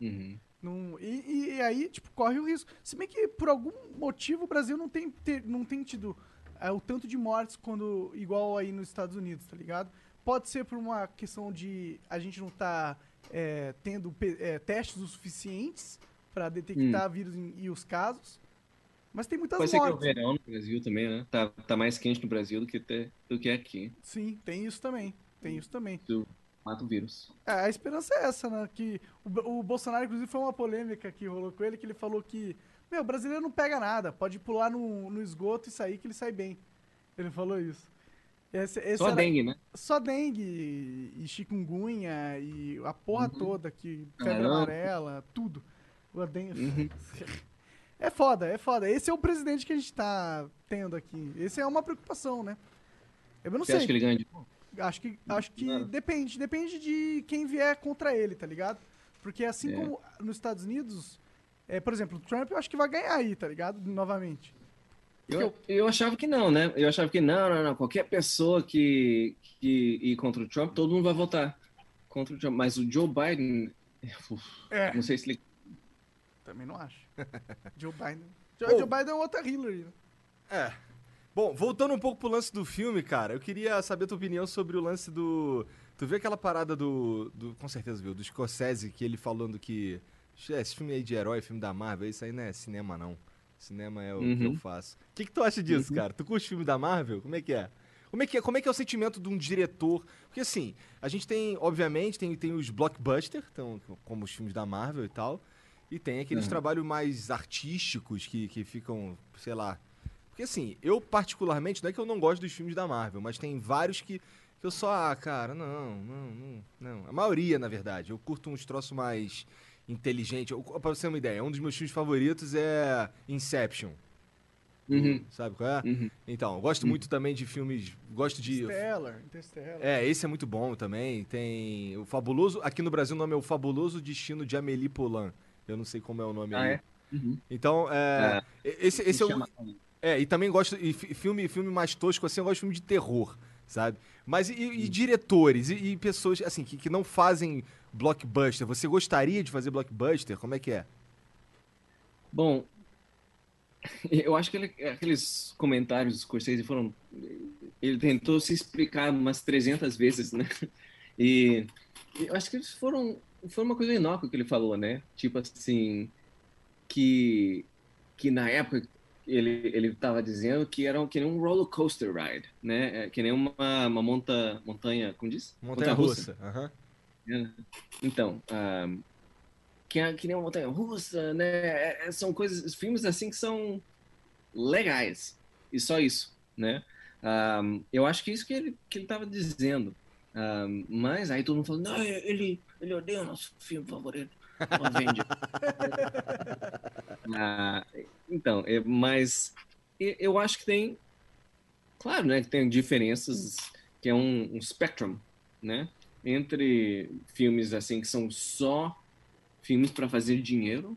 Speaker 3: Uhum.
Speaker 1: Não- e, e- aí, tipo, corre o risco. Se bem que, por algum motivo, o Brasil não tem, ter- não tem tido é, o tanto de mortes quando igual aí nos Estados Unidos, tá ligado? Pode ser por uma questão de a gente não tá é, tendo é, testes o suficientes pra detectar vírus em- e os casos. Mas tem muitas
Speaker 3: Pode ser que é o
Speaker 1: mortes.
Speaker 3: verão no Brasil também, né? Tá, tá mais quente no Brasil do que, te- do que aqui.
Speaker 1: Sim, tem isso também. Tem isso também.
Speaker 3: Mata o vírus.
Speaker 1: É, a esperança é essa, né? Que o, o Bolsonaro, inclusive, foi uma polêmica que rolou com ele, que ele falou que, meu, o brasileiro não pega nada, pode pular no, no esgoto e sair que ele sai bem. Ele falou isso. Esse, esse
Speaker 3: Só dengue, né?
Speaker 1: Só dengue e, chikungunya e a porra
Speaker 3: Uhum.
Speaker 1: toda, que febre amarela, tudo. O dengue...
Speaker 3: Uhum.
Speaker 1: É foda, é foda. Esse é o presidente que a gente tá tendo aqui. Esse é uma preocupação, né? Eu não
Speaker 3: Você
Speaker 1: sei.
Speaker 3: acha que ele ganha de novo?
Speaker 1: Acho que, acho que depende. Depende de quem vier contra ele, tá ligado? Porque assim
Speaker 3: É.
Speaker 1: como nos Estados Unidos, é, por exemplo, o Trump eu acho que vai ganhar aí, tá ligado? Novamente.
Speaker 3: Eu, eu achava que não, né? Eu achava que não, não, não. Qualquer pessoa que, que ir contra o Trump, todo mundo vai votar contra o Trump. Mas o Joe Biden, uf,
Speaker 1: É.
Speaker 3: não sei se ele.
Speaker 1: Também não acho. Joe Biden. Joe. Joe Biden é outra Hillary. né?
Speaker 2: É. Bom, voltando um pouco pro lance do filme, cara, eu queria saber a tua opinião sobre o lance do. Tu viu aquela parada do. do com certeza viu, do Scorsese, que ele falando que. "Che, Esse filme aí de herói, filme da Marvel, isso aí não é cinema, não. Cinema é o que eu
Speaker 3: Uhum.
Speaker 2: faço. O que, que tu acha disso,
Speaker 3: Uhum.
Speaker 2: cara? Tu curte filme da Marvel? Como é que é? Como é que é, como é, que é o sentimento de um diretor? Porque assim, a gente tem, obviamente, tem, tem os blockbusters, então, como os filmes da Marvel e tal. E tem aqueles
Speaker 3: Uhum.
Speaker 2: trabalhos mais artísticos que, que ficam, sei lá. Porque assim, eu particularmente, não é que eu não gosto dos filmes da Marvel, mas tem vários que, que eu só, ah, cara, não, não, não, não. A maioria, na verdade. Eu curto uns troços mais inteligentes. Eu- Pra você ter uma ideia, um dos meus filmes favoritos é Inception.
Speaker 3: Uhum,
Speaker 2: Sabe qual é?
Speaker 3: uhum.
Speaker 2: Então, eu gosto muito também de filmes. Gosto de.
Speaker 1: Interstellar, Interstellar.
Speaker 2: É, esse é muito bom também. Tem o Fabuloso. Aqui no Brasil o nome é o Fabuloso Destino de Amélie Poulain. Eu não sei como é o nome
Speaker 3: Ah,
Speaker 2: aí.
Speaker 3: é? Uhum.
Speaker 2: Então, é. Esse, esse é o. É, e também gosto. E fi- filme, filme mais tosco, assim, eu gosto de filme de terror, sabe? Mas e, e diretores? E, e pessoas, assim, que, que não fazem blockbuster? Você gostaria de fazer blockbuster? Como é que é?
Speaker 3: Bom, eu acho que ele- aqueles comentários do Scorsese foram. Ele tentou se explicar umas 300 vezes, né? E eu acho que eles foram. Foi uma coisa inócua que ele falou, né? Tipo assim. Que, que na época ele, ele tava dizendo que era que nem um roller coaster ride, né? É, Que nem uma, uma monta, montanha. Como diz?
Speaker 2: Montanha russa.
Speaker 3: É. Então, ah, que, é, que nem uma montanha russa, né? É- são coisas, filmes assim que são legais. E só isso, né? Ah, eu acho que isso que ele, que ele tava dizendo. Ah, mas aí todo mundo falou, não, ele, ele odeia o nosso filme favorito. O Avenger." Ah, então, é, mas eu acho que tem, claro, né, que tem diferenças, que é um, um spectrum, né, entre filmes assim que são só filmes para fazer dinheiro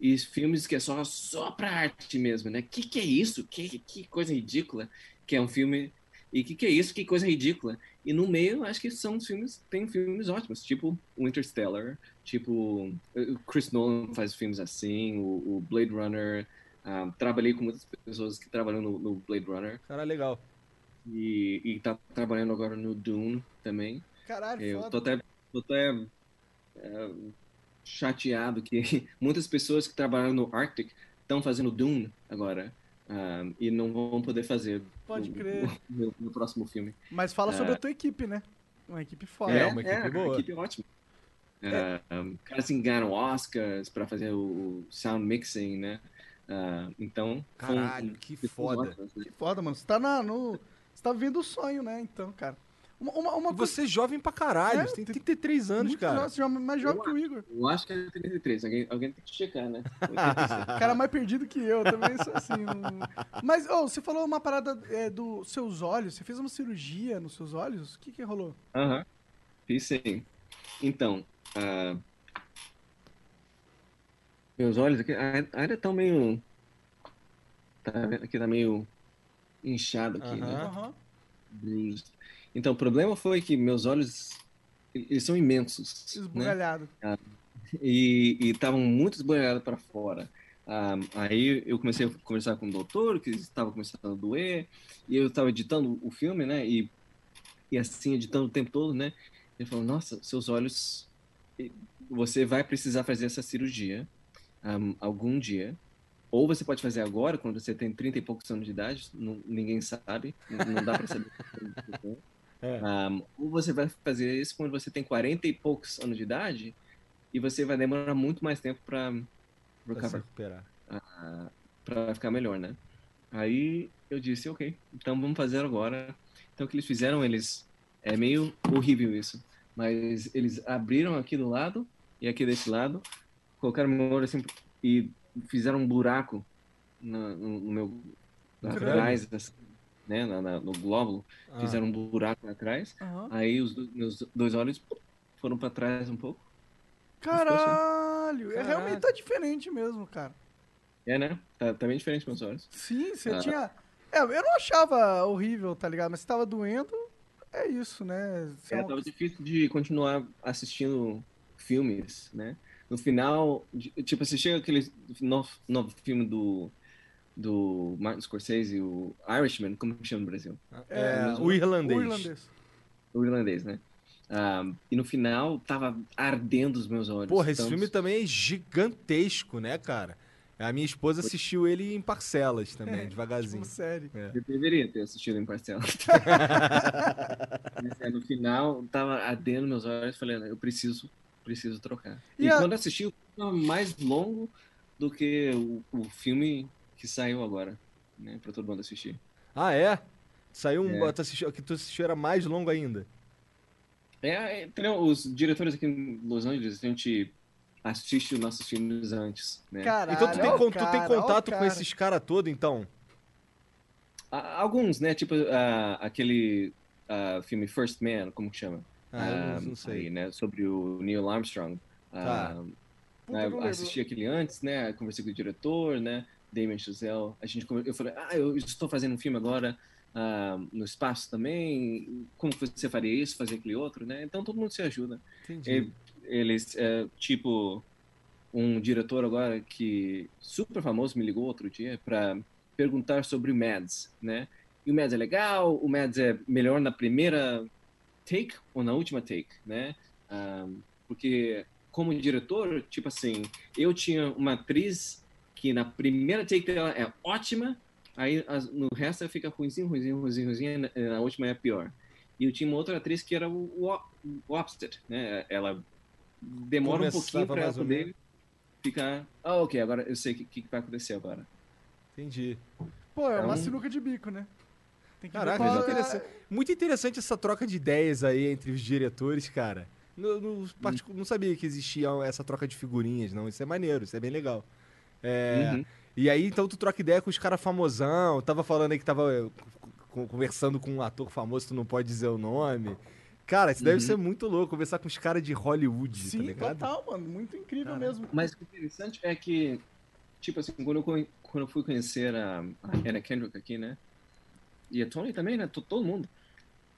Speaker 3: e filmes que é só só para arte mesmo, né? Que que é isso? Que que coisa ridícula que é um filme e que que é isso? Que coisa ridícula. E no meio, acho que são filmes, tem filmes ótimos, tipo o Interstellar, tipo o Chris Nolan faz filmes assim, o, o Blade Runner. ah, trabalhei com muitas pessoas que trabalham no, no Blade Runner
Speaker 2: Cara, legal.
Speaker 3: e, e tá trabalhando agora no Dune também.
Speaker 1: Caralho,
Speaker 3: Eu
Speaker 1: foda.
Speaker 3: tô até, tô até é, chateado que muitas pessoas que trabalharam no Arctic estão fazendo Dune agora e não vão poder fazer
Speaker 1: Pode
Speaker 3: o-
Speaker 1: crer.
Speaker 3: no, no próximo filme.
Speaker 1: Mas fala sobre
Speaker 3: É.
Speaker 1: a tua equipe, né? Uma equipe foda.
Speaker 2: É, uma equipe boa.
Speaker 3: A equipe é ótima. Ah, um, caras assim ganharam Oscars para fazer o, sound mixing, né? Ah, então, foi
Speaker 2: Caralho, que
Speaker 3: pessoas
Speaker 2: foda.
Speaker 3: ótimas, né?
Speaker 1: Que foda, mano. Você tá na, no. Você tá vivendo o sonho, né? Então, cara. Uma, uma, uma
Speaker 2: você é jovem pra caralho,
Speaker 1: É,
Speaker 2: você tem
Speaker 1: tem-
Speaker 2: 33 anos,
Speaker 1: muito
Speaker 2: cara.
Speaker 1: é mais jovem que o Igor.
Speaker 3: Eu acho que é 33. Alguém, alguém tem que checar, né? 86.
Speaker 1: O cara é mais perdido que eu, eu também sou assim. não- Mas, ô, você falou uma parada é, dos seus olhos. Você fez uma cirurgia nos seus olhos? O que que rolou?
Speaker 3: Aham. Fiz sim. Então, ah, meus olhos aqui ai- ainda estão meio. Tá vendo? Aqui tá meio inchado aqui, né?
Speaker 2: Aham.
Speaker 1: Aham.
Speaker 3: Bruised. Então, o problema foi que meus olhos, eles são imensos, né?
Speaker 1: Esbugalhado.
Speaker 3: E estavam muito esbugalhados para fora. Ah, aí eu comecei a conversar com o doutor, que estava começando a doer, e eu estava editando o filme, né? E, e assim, editando o tempo todo, né? Ele falou: Nossa, seus olhos, você vai precisar fazer essa cirurgia ah, algum dia. Ou você pode fazer agora, quando você tem 30 e poucos anos de idade, não- ninguém sabe, não não dá para saber.
Speaker 2: É.
Speaker 3: Um, ou você vai fazer isso quando você tem 40 e poucos anos de idade e você vai demorar muito mais tempo para
Speaker 2: Pra se
Speaker 3: recover,
Speaker 2: recuperar.
Speaker 3: para ficar melhor, né? Aí eu disse, ok, então vamos fazer agora. Então o que eles fizeram, eles é meio horrível isso, mas eles abriram aqui do lado e aqui desse lado, colocaram meu olho assim e fizeram um buraco no, no- no meu atrás, assim, né, na- na- no glóbulo,
Speaker 2: Ah,
Speaker 3: fizeram um buraco atrás.
Speaker 1: Aham.
Speaker 3: Aí os do- meus dois olhos foram pra trás um pouco.
Speaker 1: Caralho! É,
Speaker 2: Caralho.
Speaker 1: realmente tá diferente mesmo, cara.
Speaker 3: É, né? Tá, tá bem diferente meus olhos.
Speaker 1: Sim, você
Speaker 3: Ah.
Speaker 1: tinha. É, eu não achava horrível, tá ligado? Mas se tava doendo, é isso, né? Você é
Speaker 3: É,
Speaker 1: uma-
Speaker 3: tava difícil de continuar assistindo filmes, né? No final, tipo, você chega aquele novo, novo filme do, do Martin Scorsese, o Irishman, como que chama no Brasil?
Speaker 2: é,
Speaker 3: mesmo-
Speaker 2: o irlandês.
Speaker 1: O irlandês.
Speaker 3: O irlandês, né? Ah, e no final, tava ardendo os meus olhos.
Speaker 2: Porra, esse
Speaker 3: Então,
Speaker 2: filme também é gigantesco, né, cara? A minha esposa assistiu ele em parcelas também,
Speaker 1: Tipo,
Speaker 2: devagarzinho.
Speaker 1: série.
Speaker 2: É.
Speaker 3: Eu deveria ter assistido em parcela. Mas, é, no final, tava ardendo meus olhos, falei, "Não, eu preciso, preciso trocar.
Speaker 1: E
Speaker 3: E,
Speaker 1: a-
Speaker 3: quando assisti, o filme tava mais longo do que o, o filme que saiu agora, né, pra todo mundo assistir.
Speaker 2: Ah, é? Saiu um.
Speaker 3: É.
Speaker 2: Tu assistiu, que tu assistiu era mais longo ainda.
Speaker 3: É, é, entendeu? Os diretores aqui em Los Angeles, a gente assiste os nossos filmes antes, né?
Speaker 1: Caralho.
Speaker 2: então tu tem, tu tem
Speaker 1: cara, ó o
Speaker 2: contato com
Speaker 1: cara.
Speaker 2: esses caras todos, então?
Speaker 3: A- Alguns, né, tipo ah, aquele ah, filme First Man, como que chama?
Speaker 2: Ah, eu
Speaker 3: Ah,
Speaker 2: não, sei.
Speaker 3: aí, né, sobre o Neil Armstrong.
Speaker 2: Tá.
Speaker 3: Ah,
Speaker 1: Puta, eu
Speaker 3: assisti aquele antes, né? Conversei com o diretor, né? Damien Chazelle. A gente, eu falei, ah, eu estou fazendo um filme agora ah, no espaço também. Como você faria isso, fazer aquele outro, né? Então todo mundo se ajuda.
Speaker 2: Entendi.
Speaker 3: Eles, é, tipo, um diretor agora que super famoso me ligou outro dia para perguntar sobre o Mads, né? E o Mads é legal, o Mads é melhor na primeira take ou na última take, né? Ah, porque como diretor, tipo assim, eu tinha uma atriz que na primeira take dela é ótima, aí as- no resto ela fica ruimzinho, ruimzinho, ruimzinho, ruimzinho, e na, na última é pior. E eu tinha uma outra atriz que era o, o, o opposite, né? Ela demora um
Speaker 2: Começava
Speaker 3: pouquinho para ela poder ficar, ah, ok, agora eu sei o que, que vai acontecer agora.
Speaker 2: Entendi.
Speaker 1: Pô, é
Speaker 3: É
Speaker 1: uma
Speaker 3: um-
Speaker 1: sinuca de bico, né? Tem que ver
Speaker 2: Caraca, muito
Speaker 1: é-
Speaker 2: interessante. Muito interessante essa troca de ideias aí entre os diretores, cara. No, no particu- não sabia que existia essa troca de figurinhas, não. Isso é maneiro, isso é bem legal. É,
Speaker 3: Uhum.
Speaker 2: E aí, então, tu troca ideia com os caras famosão. Tava falando aí que tava eh, co- conversando com um ator famoso, tu não pode dizer o nome. Cara, isso deve
Speaker 3: Uhum.
Speaker 2: ser muito louco, conversar com os caras de Hollywood, tá
Speaker 1: Sim,
Speaker 2: ligado?
Speaker 1: total, mano. Muito incrível
Speaker 2: Cara,
Speaker 1: mesmo.
Speaker 3: Mas o interessante é que, tipo assim, quando eu, quando eu fui conhecer a, a Anna Kendrick aqui, né? E a Tony também, né? to- Todo mundo.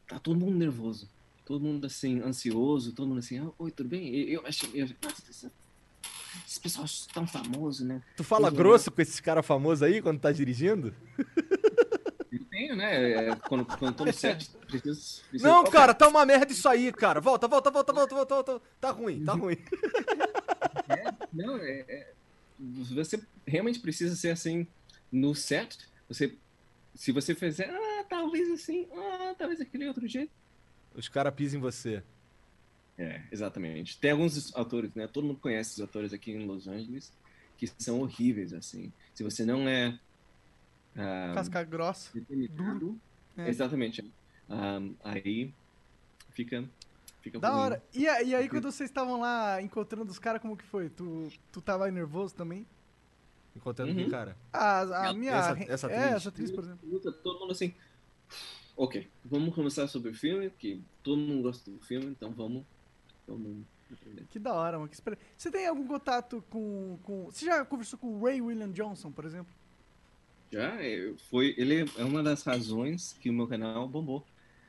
Speaker 3: Tá todo mundo nervoso. Todo mundo, assim, ansioso. Todo mundo assim, ah, oi, tudo bem? E Eu achei... Eu, nossa, esse- esses pessoas tão famosos, né?
Speaker 2: Tu fala
Speaker 3: Uhum.
Speaker 2: grosso com esses caras famosos aí quando tá dirigindo?
Speaker 3: Eu tenho, né? é, Quando, quando tô no set, preciso... preciso
Speaker 2: Não, cara, tá uma merda isso aí, cara. Volta, volta, volta, volta, volta, volta. Tá ruim, tá ruim.
Speaker 3: Não, é, é- você realmente precisa ser assim no set. Você, se você fizer, ah, talvez assim, ah, talvez aquele outro jeito.
Speaker 2: Os caras pisam em você.
Speaker 3: É, exatamente. Tem alguns autores, né? Todo mundo conhece os autores aqui em Los Angeles que são horríveis, assim. Se você não é ah,
Speaker 1: Casca grossa.
Speaker 3: determinado,
Speaker 1: É.
Speaker 3: exatamente. Ah, aí fica, fica
Speaker 1: Da
Speaker 3: ruim.
Speaker 1: hora. E, a- e aí, quando vocês estavam lá encontrando os caras, como que foi? Tu, tu tava aí nervoso também?
Speaker 2: Encontrando
Speaker 3: Uhum.
Speaker 2: que cara?
Speaker 1: A, a minha.
Speaker 2: Essa- essa
Speaker 1: é,
Speaker 2: atriz.
Speaker 1: essa atriz, por exemplo.
Speaker 3: todo mundo assim. Ok, vamos conversar sobre o filme, que todo mundo gosta do filme, então vamos.
Speaker 1: Que da hora, mano. Você tem algum contato com, com. Você já conversou com o Ray William Johnson, por exemplo?
Speaker 3: Já, é, foi, ele é uma das razões que o meu canal bombou.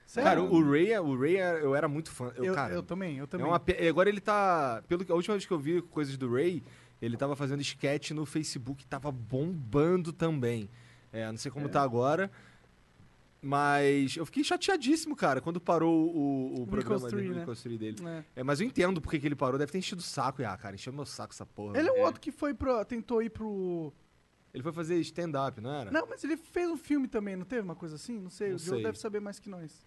Speaker 1: Sério?
Speaker 2: Cara, o Ray, o Ray é- eu era muito fã. Eu,
Speaker 1: eu,
Speaker 2: cara,
Speaker 1: eu também, eu
Speaker 2: é
Speaker 1: também.
Speaker 2: uma pe- agora ele tá. Pelo que a última vez que eu vi coisas do Ray, ele tava fazendo sketch no Facebook, tava bombando também. É, não sei como
Speaker 3: É.
Speaker 2: tá agora. Mas eu fiquei chateadíssimo, cara, quando parou o, o programa dele,
Speaker 1: né?
Speaker 2: Dele.
Speaker 1: É.
Speaker 2: É, mas eu entendo porque que ele parou. Deve ter enchido o saco. E, ah, cara, encheu meu saco essa porra.
Speaker 1: Ele é um
Speaker 3: É.
Speaker 1: outro que foi pro. tentou ir pro.
Speaker 2: Ele foi fazer stand-up, não era?
Speaker 1: Não, mas ele fez um filme também, não teve uma coisa assim? Não sei,
Speaker 2: Não
Speaker 1: o Joe
Speaker 2: sei.
Speaker 1: deve saber mais que nós.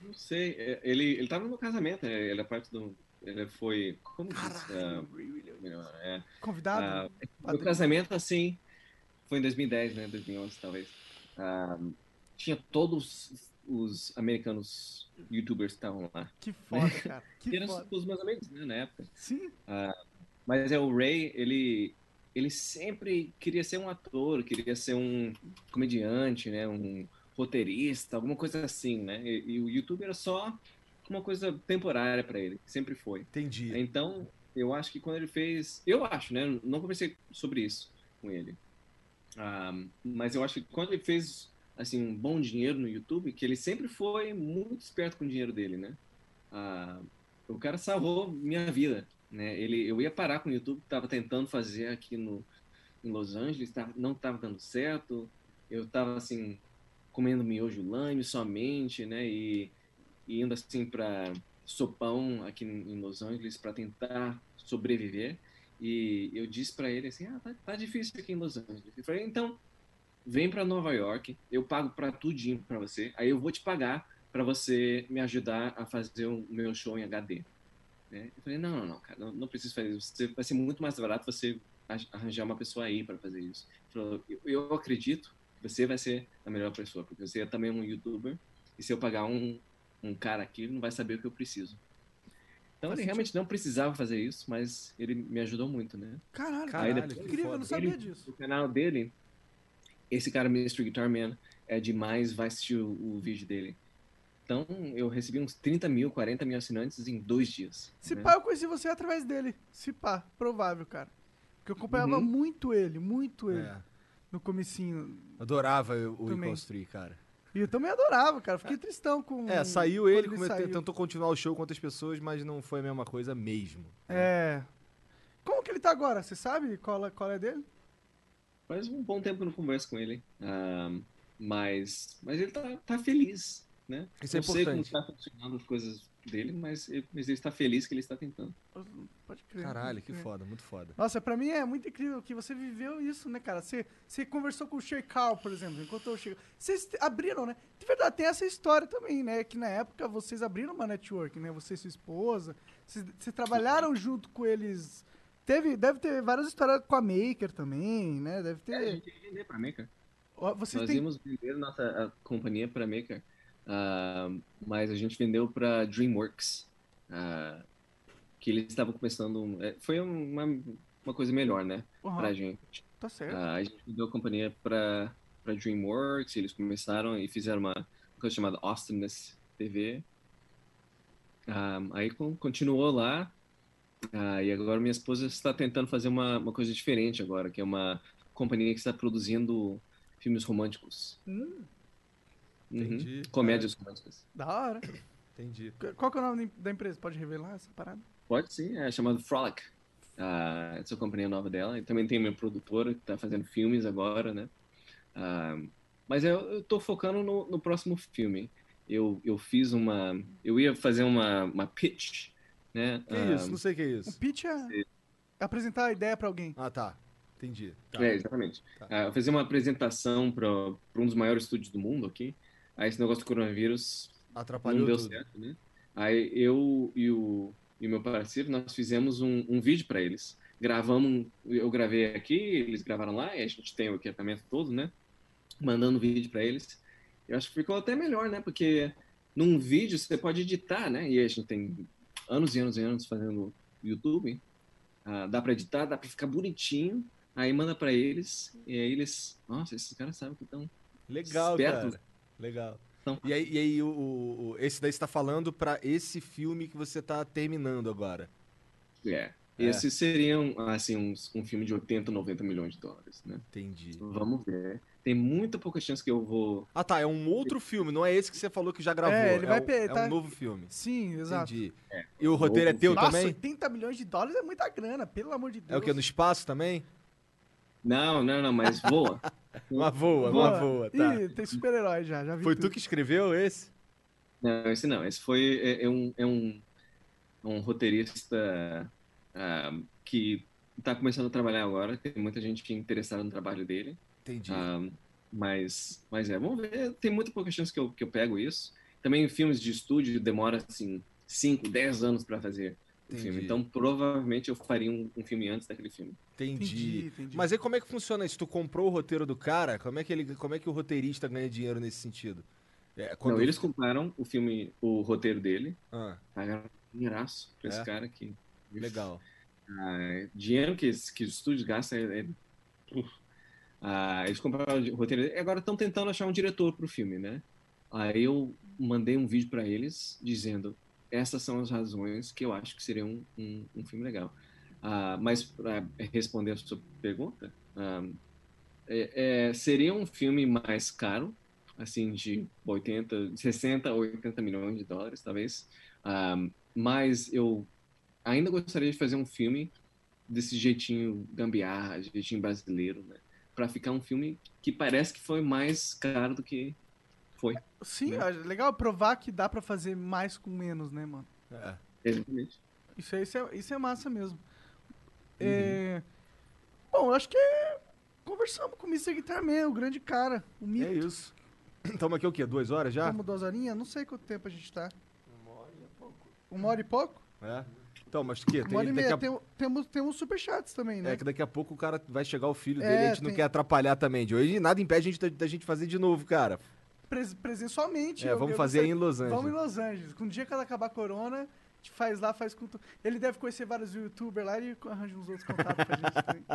Speaker 3: Não sei, é, ele, ele tava no meu casamento, né? ele é parte do. Ele foi. Como diz? Ah, melhor, é,
Speaker 1: Convidado?
Speaker 3: ah, meu casamento, assim, foi em 2010, né? 2011, talvez. Ah, tinha todos os americanos youtubers que estavam lá.
Speaker 1: Que foda, cara.
Speaker 3: Que eram
Speaker 1: foda.
Speaker 3: os meus amigos, né, na época.
Speaker 1: Sim,
Speaker 3: Mas é o Ray, ele ele sempre queria ser um ator, queria ser um comediante, né, um roteirista, alguma coisa assim, né? E, e o YouTube era só uma coisa temporária para ele, sempre foi.
Speaker 2: Entendi.
Speaker 3: Então, eu acho que quando ele fez, eu acho, né, não conversei sobre isso com ele. Ah, mas eu acho que quando ele fez assim um bom dinheiro no YouTube, que ele sempre foi muito esperto com o dinheiro dele, né? Ah, o cara salvou minha vida, né? Ele, eu ia parar com o YouTube, estava tentando fazer aqui no em Los Angeles, não estava dando certo. Eu estava assim comendo miojo lame somente, né? E, e indo assim para sopão aqui em em Los Angeles para tentar sobreviver. E eu disse para ele assim, ah, tá, tá difícil aqui em Los Angeles. Eu falei, então vem para Nova York, eu pago para tudinho para você, aí eu vou te pagar para você me ajudar a fazer o meu show em HD. Né? Eu falei, não, não, não, cara, não, não preciso fazer isso. Vai ser muito mais barato você ar- arranjar uma pessoa aí para fazer isso. Ele falou, eu, eu acredito que você vai ser a melhor pessoa, porque você é também um youtuber, e se eu pagar um, um cara aqui, ele não vai saber o que eu preciso. Então ele realmente não precisava fazer isso, mas ele me ajudou muito, né?
Speaker 1: caralho,
Speaker 2: Caralho,
Speaker 1: cara.
Speaker 2: que
Speaker 1: incrível, eu não sabia
Speaker 3: Ele-
Speaker 1: disso.
Speaker 3: O canal dele, esse cara, Mr. Guitar Man, é demais, vai assistir o, o vídeo dele. Então, eu recebi uns 30 mil, 40 mil assinantes em dois dias.
Speaker 1: Se
Speaker 3: né?
Speaker 1: pá, eu conheci você através dele. Se pá, provável, cara. Porque eu acompanhava
Speaker 3: Uhum.
Speaker 1: muito ele, muito ele.
Speaker 2: É.
Speaker 1: No comecinho.
Speaker 2: Adorava o Tree, cara.
Speaker 1: E eu também adorava, cara. Fiquei tristão com.
Speaker 2: É, saiu ele, come-
Speaker 1: saiu.
Speaker 2: tentou continuar o show com outras pessoas, mas não foi a mesma coisa mesmo.
Speaker 1: É. Como que ele tá agora? Você sabe qual é, qual é dele?
Speaker 3: Faz um bom tempo que eu não converso com ele. ah, mas, mas ele tá, tá feliz, né?
Speaker 2: Isso é
Speaker 3: não sei como tá funcionando as coisas dele, mas ele, mas ele está feliz que ele está tentando.
Speaker 1: Pode crer.
Speaker 2: Caralho, que foda, muito foda.
Speaker 1: Nossa, pra mim é muito incrível que você viveu isso, né, cara? Você, você conversou com o Sheikal, por exemplo, encontrou o Sheikal. Vocês abriram, né? De verdade, tem essa história também, né? Que na época vocês abriram uma network, né? Você e sua esposa. Vocês, vocês trabalharam junto com eles. Teve, deve ter várias histórias com a Maker também, né? Deve
Speaker 3: É, a
Speaker 1: ter.
Speaker 3: gente ia vender para Maker.
Speaker 1: Vocês
Speaker 3: Nós
Speaker 1: têm.
Speaker 3: íamos vender nossa companhia para Maker, ah, mas a gente vendeu para DreamWorks, ah, que eles estavam começando. um- é, foi uma, uma coisa melhor, né,
Speaker 1: Uhum.
Speaker 3: pra gente.
Speaker 1: Tá certo.
Speaker 3: Ah, a gente deu a companhia para para DreamWorks, eles começaram e fizeram uma coisa chamada Awesomeness TV. Ah, aí con- continuou lá, ah, e agora minha esposa está tentando fazer uma, uma coisa diferente agora, que é uma companhia que está produzindo filmes românticos.
Speaker 1: Hum,
Speaker 3: Uhum.
Speaker 2: Entendi.
Speaker 3: Comédias românticas.
Speaker 1: da hora.
Speaker 2: Entendi.
Speaker 1: Qual que é o nome da empresa? Pode revelar essa parada?
Speaker 3: Pode sim, é chamado Frolic. Ah, essa é a companhia nova dela. E também tem minha produtora que está fazendo filmes agora, né? Ah, mas eu, tô focando no, no próximo filme. Eu, eu fiz uma. Eu ia fazer uma, uma pitch, né?
Speaker 2: Que
Speaker 3: Ah,
Speaker 2: isso? Não sei o que é
Speaker 1: O
Speaker 2: isso.
Speaker 1: pitch é apresentar a ideia pra alguém.
Speaker 2: Ah, tá. Entendi. Tá.
Speaker 3: É, exatamente.
Speaker 2: Tá.
Speaker 3: Ah, eu fazer uma apresentação para um dos maiores estúdios do mundo aqui. Aí esse negócio do coronavírus
Speaker 2: Atrapalhou
Speaker 3: não deu
Speaker 2: tudo.
Speaker 3: certo, né? Aí eu e o, e o meu parceiro, nós fizemos um, um vídeo para eles. Gravamos, eu gravei aqui, eles gravaram lá, e a gente tem o equipamento todo, né? Mandando vídeo para eles. Eu acho que ficou até melhor, né? Porque num vídeo você pode editar, né? E a gente tem anos e anos e anos fazendo YouTube. Ah, dá para editar, dá para ficar bonitinho. Aí manda para eles, e aí eles, nossa, esses caras sabem que estão
Speaker 2: Legal,
Speaker 3: Esperto.
Speaker 2: cara. Legal.
Speaker 3: Então-
Speaker 2: E aí, e aí o, o- esse daí você tá falando pra esse filme que você tá terminando agora.
Speaker 3: É.
Speaker 2: É.
Speaker 3: Esse seria um, assim, um, um filme de 80, 90 milhões de dólares, né?
Speaker 2: Entendi.
Speaker 3: Vamos ver. Tem muita pouca chance que eu vou.
Speaker 2: Ah, tá. É um outro filme, não é esse que você falou que já gravou.
Speaker 1: É, ele vai
Speaker 2: um,
Speaker 1: pe-
Speaker 2: é
Speaker 1: tá-
Speaker 2: um novo filme.
Speaker 1: Sim, exato.
Speaker 2: Entendi. E o roteiro é teu
Speaker 3: filme.
Speaker 1: Nossa,
Speaker 2: também?
Speaker 1: 80 milhões de dólares é muita grana, pelo amor de Deus.
Speaker 2: É o que? No espaço também?
Speaker 3: Não, não, não, mas voa.
Speaker 2: Uma voa,
Speaker 1: Boa.
Speaker 2: uma voa, tá.
Speaker 1: Ih, tem super-herói já, já vi
Speaker 2: Foi
Speaker 1: tudo.
Speaker 2: tu que escreveu esse?
Speaker 3: não, esse não. Esse foi. É, é um, é um, um roteirista ah, que está começando a trabalhar agora. Tem muita gente interessada no trabalho dele.
Speaker 2: Entendi.
Speaker 3: Ah, mas, mas é, vamos ver. Tem muita pouca chance que eu, que eu pego isso. Também filmes de estúdio demora assim 5, 10 anos para fazer o
Speaker 2: Entendi.
Speaker 3: filme. Então provavelmente eu faria um, um filme antes daquele filme.
Speaker 2: Entendi.
Speaker 1: Entendi, entendi.
Speaker 2: Mas aí como é que funciona isso? Tu comprou o roteiro do cara? Como é que, ele, como é que o roteirista ganha dinheiro nesse sentido? É, quando...
Speaker 3: Não, eles compraram o filme, o roteiro dele,
Speaker 2: Ah,
Speaker 3: pagaram um dinheiraço pra
Speaker 2: É?
Speaker 3: esse cara aqui.
Speaker 2: legal.
Speaker 3: Ah, dinheiro que, que os estúdios gastam é. é- uf. Ah, eles compraram o roteiro e agora estão tentando achar um diretor pro filme, né? Aí eu mandei um vídeo para eles dizendo: essas são as razões que eu acho que seria um, um, um filme legal. Ah, mas para responder a sua pergunta, ah, é- é, seria um filme mais caro, assim, de 80, 60 a 80 milhões de dólares, talvez. Ah, mas eu ainda gostaria de fazer um filme desse jeitinho gambiarra, jeitinho brasileiro, né? Pra ficar um filme que parece que foi mais caro do que foi.
Speaker 1: Sim,
Speaker 3: né?
Speaker 1: é legal provar que dá pra fazer mais com menos, né, mano?
Speaker 2: É.
Speaker 3: Exatamente.
Speaker 1: Isso é, isso é, isso é massa mesmo.
Speaker 2: Uhum.
Speaker 1: É... Bom, eu acho que conversamos com o Mr. Guitar Man, o grande cara. O mito.
Speaker 2: É isso. Estamos aqui o quê? Duas horas já?
Speaker 1: Como duas horinhas? Não sei quanto tempo a gente tá.
Speaker 4: Uma hora e pouco.
Speaker 1: Uma hora e pouco?
Speaker 2: É. Então, mas o quê?
Speaker 1: Uma hora e
Speaker 2: daqui
Speaker 1: meia.
Speaker 2: a-
Speaker 1: Tem, temos, temos superchats também, né?
Speaker 2: É que daqui a pouco o cara vai chegar o filho
Speaker 1: É,
Speaker 2: dele e a gente não
Speaker 1: tem-
Speaker 2: quer atrapalhar também. De hoje nada impede a gente da, da gente fazer de novo, cara.
Speaker 1: Pres- presencialmente.
Speaker 2: É,
Speaker 1: eu-
Speaker 2: vamos
Speaker 1: eu
Speaker 2: fazer aí
Speaker 1: gostaria-
Speaker 2: em Los Angeles.
Speaker 1: Vamos em Los Angeles. Com o dia que ela acabar a corona, a gente faz lá, faz com. tu- Ele deve conhecer vários youtubers lá e arranja uns outros contatos pra gente também.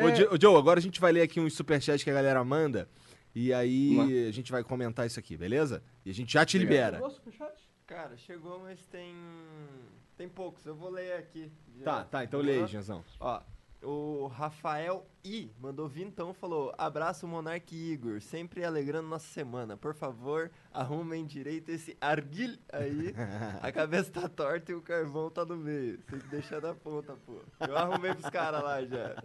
Speaker 2: Ô,
Speaker 1: É.
Speaker 2: Ô, Joe, agora a gente vai ler aqui uns superchats que a galera manda. E aí
Speaker 3: Vamos
Speaker 2: a gente vai comentar isso aqui, beleza? E a gente já te libera.
Speaker 1: Chegou o superchat?
Speaker 4: Cara, chegou, mas tem. Tem poucos. Eu vou ler aqui.
Speaker 2: Tá, tá, então aí, Janzão.
Speaker 4: Ó, o Rafael I mandou vintão falou: Abraço Monark e Igor, sempre alegrando nossa semana. Por favor, arrumem direito esse arguil aí. A cabeça tá torta e o carvão tá no meio. Tem que deixar na ponta, pô. Eu arrumei pros caras lá já.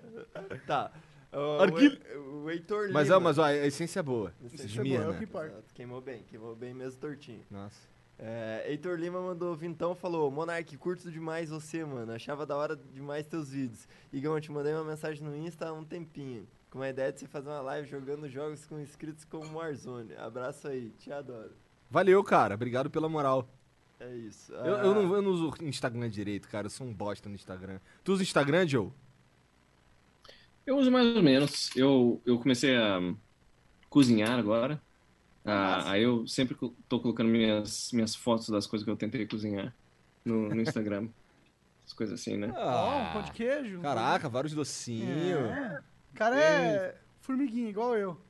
Speaker 4: tá. O, o, Heitor
Speaker 2: Mas,
Speaker 4: Lima.
Speaker 2: ó, mas ó, a essência é boa.
Speaker 4: Essência
Speaker 1: é boa, é o que importa.
Speaker 4: Exato, Queimou bem, queimou bem mesmo tortinho.
Speaker 2: Nossa.
Speaker 4: É, Heitor Lima mandou vintão falou: Monark, curto demais você, mano. Achava da hora demais teus vídeos. Igão, eu te mandei uma mensagem no Insta há um tempinho. Com a ideia de você fazer uma live jogando jogos com inscritos como Warzone. Abraço aí, te adoro.
Speaker 2: Valeu, cara. Obrigado pela moral.
Speaker 4: É isso.
Speaker 2: Eu, eu não, eu não uso Instagram direito, cara. Eu sou um bosta no Instagram. Tu usa Instagram, Joe?
Speaker 3: Eu uso mais ou menos. Eu, eu comecei a cozinhar agora. Ah, aí eu sempre tô colocando minhas, minhas fotos das coisas que eu tentei cozinhar no, no Instagram. As coisas assim, né?
Speaker 1: Ó, um pão de queijo.
Speaker 2: Caraca, vários docinhos.
Speaker 1: É. O cara é formiguinha, igual eu.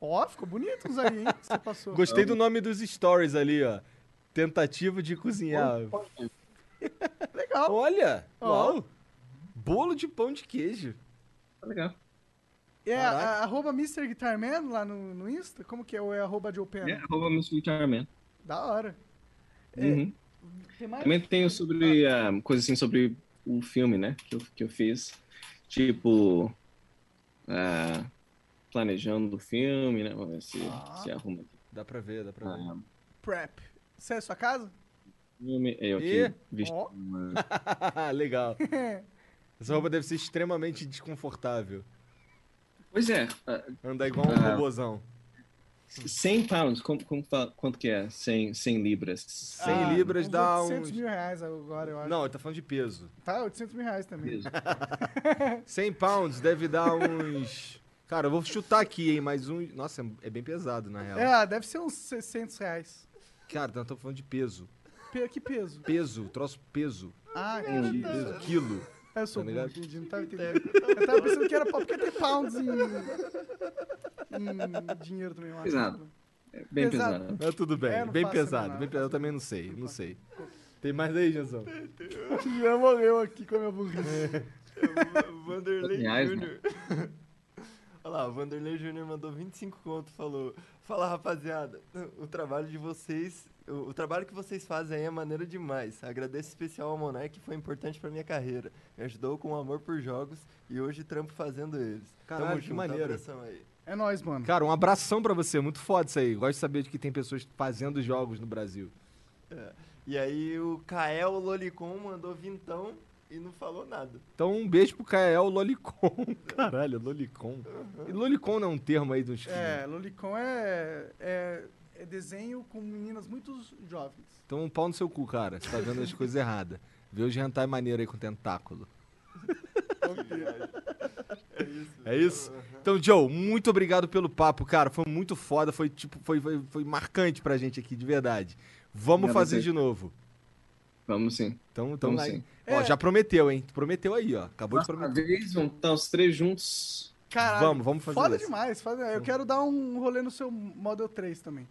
Speaker 1: Ó, ficou bonito os aí, hein? Você passou.
Speaker 2: Gostei do nome dos stories ali, ó. Tentativa de cozinhar.
Speaker 1: Legal.
Speaker 2: Olha!
Speaker 1: Ó.
Speaker 2: Uau! Bolo de pão de queijo.
Speaker 3: Tá legal.
Speaker 1: É a, arroba Mr. Guitarman lá no, no Insta? Como que é? Ou é arroba Joe Pena?
Speaker 3: É, arroba Mr. Guitarman.
Speaker 1: Da hora.
Speaker 3: Uhum.
Speaker 1: Tem mais?
Speaker 3: Também tenho sobre ah, coisa assim sobre o filme, né? Que eu, que eu fiz. Tipo. ah, planejando o filme, né? Vamos ver se,
Speaker 1: Ah.
Speaker 3: se arruma aqui.
Speaker 2: Dá pra ver, dá pra ver.
Speaker 3: Ah,
Speaker 1: Prep. Você é sua casa?
Speaker 3: filme, eu
Speaker 2: E?
Speaker 3: aqui visto
Speaker 1: Ó.
Speaker 3: uma-
Speaker 2: Legal. Essa roupa deve ser extremamente desconfortável.
Speaker 3: Pois é, ah,
Speaker 2: Andar igual um
Speaker 3: Ah.
Speaker 2: robozão.
Speaker 3: 100 pounds, como, como fala- quanto que é? 100, 100 libras.
Speaker 2: 100 libras dá
Speaker 1: 800
Speaker 2: uns...
Speaker 1: mil reais agora, eu acho.
Speaker 2: Não, ele tá falando de peso.
Speaker 1: Tá, 800 mil reais também.
Speaker 3: Mesmo.
Speaker 2: 100 pounds deve dar uns... Cara, eu vou chutar aqui, hein, mas um... Nossa, é bem pesado, na real.
Speaker 1: É, deve ser uns 600 reais.
Speaker 2: Cara, nós estamos falando de peso.
Speaker 1: Pe- que peso?
Speaker 2: Peso, troço peso.
Speaker 1: Ah, entendi.
Speaker 2: peso, quilo.
Speaker 1: É, Eu sou
Speaker 2: Tá
Speaker 1: burro, entendi, não tava entendendo. Eu tava pensando que era pau, porque tem pounds em, em dinheiro também, eu acho.
Speaker 3: Pesado. É bem
Speaker 1: Pesado.
Speaker 3: pesado.
Speaker 2: É, tudo bem,
Speaker 1: É, não
Speaker 2: bem pesado.
Speaker 1: nada,
Speaker 2: Bem
Speaker 1: não
Speaker 2: pesado. Eu também não sei, não sei. Tem mais aí, Janzão?
Speaker 1: Já morreu aqui com a minha burrice.
Speaker 4: O Vanderlei
Speaker 3: Reais,
Speaker 4: Júnior. Olha lá, o Vanderlei Júnior mandou 25 conto falou: Fala rapaziada, o trabalho de vocês, o, o trabalho que vocês fazem aí é maneiro demais. Agradeço especial ao Monark que foi importante pra minha carreira. Me ajudou com o amor por jogos e hoje trampo fazendo eles.
Speaker 2: Caralho, que maneiro.
Speaker 4: abração aí.
Speaker 1: É nóis, mano.
Speaker 2: Cara, um abração pra você. Muito foda isso aí. Gosto de saber de que tem pessoas fazendo jogos no Brasil.
Speaker 4: E aí o Kael Lolicon mandou vintão e não falou nada.
Speaker 2: Então, um beijo pro Kael Lolicon. Caralho, Lolicon. E Lolicon não é um termo aí dos...
Speaker 1: É, Lolicon é, é, é desenho com meninas muito jovens.
Speaker 2: Então, um pau no seu cu, cara. Você tá vendo as coisas erradas. Vê os hentai maneiro aí com tentáculo.
Speaker 4: É isso.
Speaker 2: É isso? Então, Joe, muito obrigado pelo papo, cara. Foi muito foda, foi tipo, foi, foi, foi marcante pra gente aqui, de verdade. Vamos
Speaker 3: Obrigado a
Speaker 2: fazer
Speaker 3: você.
Speaker 2: de novo.
Speaker 3: Vamos sim.
Speaker 2: Então, então
Speaker 3: Vamos sim.
Speaker 2: Ó,
Speaker 1: É.
Speaker 2: já prometeu, hein? Prometeu aí, ó. Acabou de
Speaker 3: Uma
Speaker 2: prometer.
Speaker 3: vez, vamos estar os três juntos.
Speaker 1: Caralho,
Speaker 2: Vamos, vamos fazer
Speaker 1: foda
Speaker 2: isso.
Speaker 1: demais. Foda, eu quero dar um rolê no seu Model 3 também.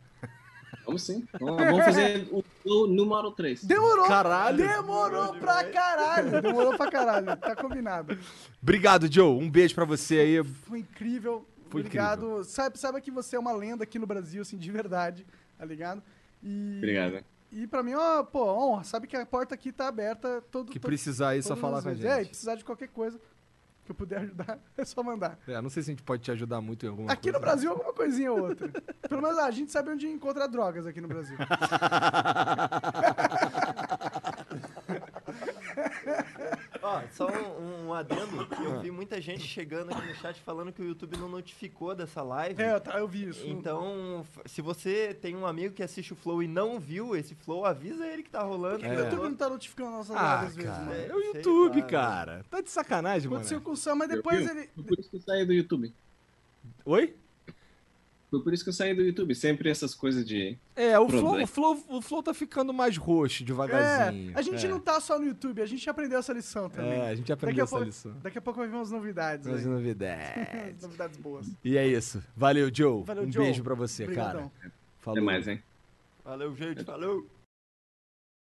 Speaker 3: Vamos sim. Vamos, vamos fazer o, o Model 3.
Speaker 1: Demorou!
Speaker 2: Caralho.
Speaker 1: Demorou pra caralho! Demorou pra caralho, tá combinado.
Speaker 2: Obrigado, Joe. Um beijo pra você aí.
Speaker 1: Foi incrível.
Speaker 2: Foi
Speaker 1: Obrigado. Sabe, sabe que você é uma lenda aqui no Brasil, assim, de verdade, tá ligado? E,
Speaker 3: Obrigado.
Speaker 1: E pra mim, ó, pô, honra. Sabe que a porta aqui tá aberta todo
Speaker 2: Que
Speaker 1: todo-
Speaker 2: precisar aí, só
Speaker 1: todas
Speaker 2: falar com a
Speaker 1: vezes. É, e
Speaker 2: gente.
Speaker 1: precisar de qualquer coisa que eu puder ajudar, é só mandar.
Speaker 2: É, não sei se a gente pode te ajudar muito em alguma
Speaker 1: Aqui
Speaker 2: coisa.
Speaker 1: no Brasil, alguma coisinha ou outra. Pelo menos a gente sabe onde encontra drogas aqui no Brasil.
Speaker 4: Ó, só um, um adendo, que eu vi muita gente chegando aqui no chat falando que o YouTube não notificou dessa live.
Speaker 1: É, tá, eu vi isso.
Speaker 4: Então, se você tem um amigo que assiste o Flow e não viu esse Flow, avisa ele que tá rolando.
Speaker 1: Por que
Speaker 2: É.
Speaker 1: o YouTube não tá notificando nossas
Speaker 2: Ah,
Speaker 1: lives às vezes,
Speaker 2: cara,
Speaker 1: mano?
Speaker 2: é o YouTube,
Speaker 4: lá,
Speaker 2: cara. Tá de sacanagem, mano.
Speaker 1: Aconteceu com o Sam, mas depois ele.
Speaker 3: Foi por isso que eu saí do YouTube.
Speaker 2: Oi?
Speaker 3: Foi por isso que eu saí do YouTube. Sempre essas coisas de.
Speaker 2: É, o flow, o, flow, o Flow tá ficando mais roxo
Speaker 1: É,
Speaker 2: devagarzinho.
Speaker 1: a gente
Speaker 2: É.
Speaker 1: não tá só no YouTube, a gente aprendeu essa lição também.
Speaker 2: É, a gente
Speaker 1: Daqui
Speaker 2: aprendeu
Speaker 1: a,
Speaker 2: essa
Speaker 1: pouco,
Speaker 2: lição.
Speaker 1: daqui a pouco vai vir umas novidades
Speaker 2: As
Speaker 1: aí.
Speaker 2: novidades.
Speaker 1: novidades boas.
Speaker 2: E é isso. Valeu, Joe.
Speaker 1: Valeu,
Speaker 2: um
Speaker 1: Joe.
Speaker 2: beijo pra você,
Speaker 1: Obrigadão.
Speaker 2: cara. Falou.
Speaker 3: Até mais, hein?
Speaker 4: Valeu, gente. Falou.